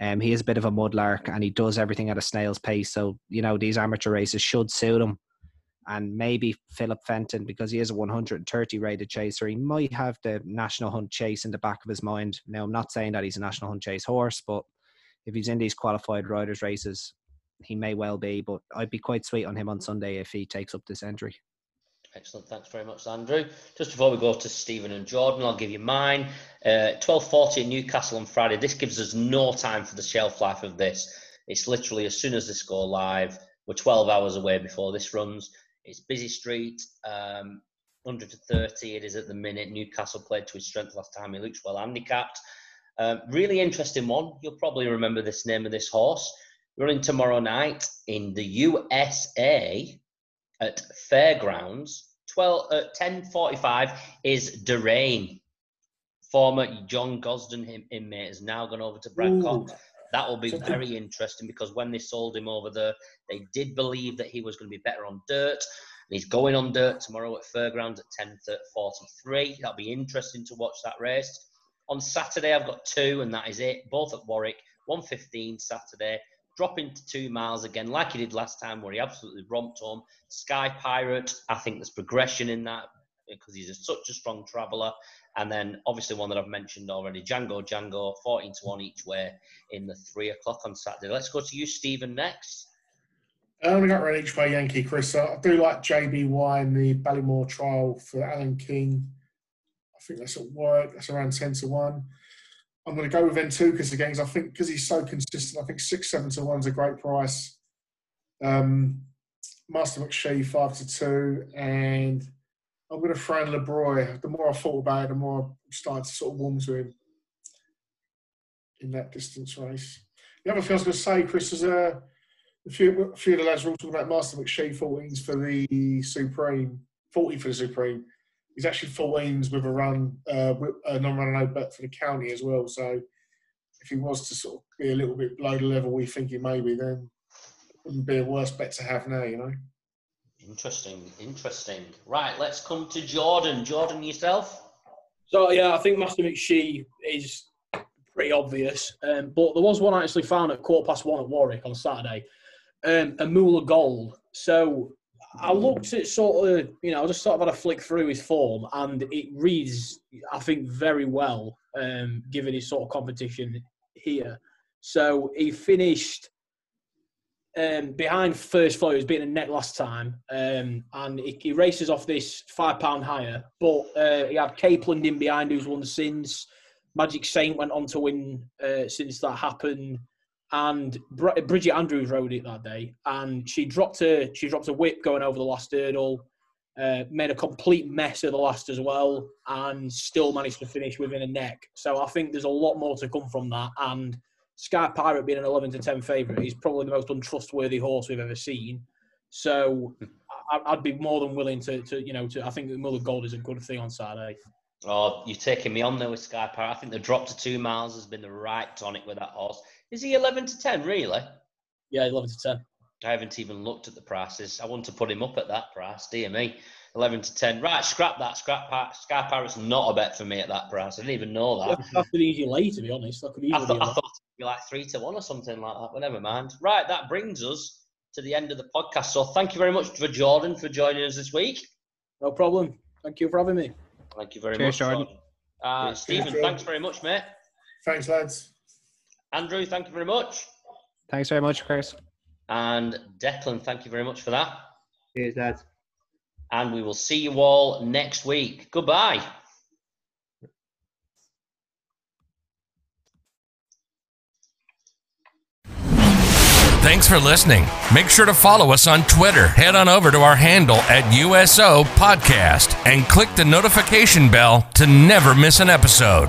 um, he is a bit of a mudlark and he does everything at a snail's pace. So, you know, these amateur races should suit him. And maybe Philip Fenton, because he is a 130 rated chaser, he might have the National Hunt Chase in the back of his mind. Now, I'm not saying that he's a National Hunt Chase horse, but if he's in these qualified riders races, he may well be. But I'd be quite sweet on him on Sunday if he takes up this entry. Excellent. Thanks very much, Andrew. Just before we go to Stephen and Jordan, I'll give you mine. Uh, 12.40 in Newcastle on Friday. This gives us no time for the shelf life of this. It's literally as soon as this go live, we're 12 hours away before this runs. It's busy street, um, 100 to 30 it is at the minute. Newcastle played to his strength last time. He looks well handicapped. Um, really interesting one. You'll probably remember this name of this horse. Running tomorrow night in the USA at Fairgrounds. 12, uh, 10.45 is Derain. Former John Gosden inmate has now gone over to Brad Cox. That will be very interesting because when they sold him over there, they did believe that he was going to be better on dirt. And he's going on dirt tomorrow at Fairgrounds at 10.43. That'll be interesting to watch that race. On Saturday, I've got two, and that is it. Both at Warwick, 1.15 Saturday, dropping to two miles again, like he did last time, where he absolutely romped home. Sky Pirate, I think there's progression in that because he's a, such a strong traveller. And then obviously one that I've mentioned already, Django Django, 14 to 1 each way in the three o'clock on Saturday. Let's go to you, Stephen, next. Uh, I only got ran each way Yankee, Chris. I do like JBY in the Ballymore trial for Alan King. I think that's at work. That's around 10 to 1. I'm going to go with Entukas again because I think because he's so consistent. I think six seven to one is a great price. Um, Master McShee five to two, and I'm going to in Le Breuil. The more I thought about it, the more I started to sort of warm to him in that distance race. The other thing I was going to say, Chris, is uh, a few, a few of the lads were all talking about Master McShee 14s for the Supreme, 40 for the Supreme. He's actually 14s with a run, uh, with a non-run no bet for the county as well. So if he was to sort of be a little bit below the level we think he may be, then it wouldn't be a worse bet to have now, you know. Interesting, interesting. Right, let's come to Jordan. Jordan, yourself. So yeah, I think Master McShee is pretty obvious. Um, but there was one I actually found at quarter past one at Warwick on Saturday, um, a Moolah Gold. So I looked at sort of, you know, I just sort of had a flick through his form, and it reads, I think, very well, um, given his sort of competition here. So he finished um, behind first flow. He was beating a neck last time, um, and he, he, races off this five pound higher. But uh, he had Capeland in behind, who's won since. Magic Saint went on to win uh, since that happened, and Br- Bridget Andrews rode it that day, and she dropped her she dropped a whip going over the last hurdle. Uh, made a complete mess of the last as well, and still managed to finish within a neck. So I think there's a lot more to come from that. And Sky Pirate being an 11 to 10 favourite, he's probably the most untrustworthy horse we've ever seen. So I'd be more than willing to, to you know, to. I think Moolah Gold is a good thing on Saturday. Oh, you're taking me on there with Sky Pirate. I think the drop to two miles has been the right tonic with that horse. Is he 11 to 10, really? Yeah, 11 to 10. I haven't even looked at the prices. I want to put him up at that price, dear me. 11 to 10. Right, scrap that. Scrap Sky Pirate's not a bet for me at that price. I didn't even know that. That's an easy lay, to be honest. I, could I, thought, I thought it'd be like 3 to 1 or something like that, but never mind. Right, that brings us to the end of the podcast. So thank you very much for Jordan for joining us this week. No problem. Thank you for having me. Thank you very Cheers, much, Jordan. Uh, Stephen, thanks very much, mate. Thanks, lads. Andrew, thank you very much. Thanks very much, Chris. And Declan, thank you very much for that. Cheers, lads. And we will see you all next week. Goodbye. Thanks for listening. Make sure to follow us on Twitter. Head on over to our handle at USO Podcast and click the notification bell to never miss an episode.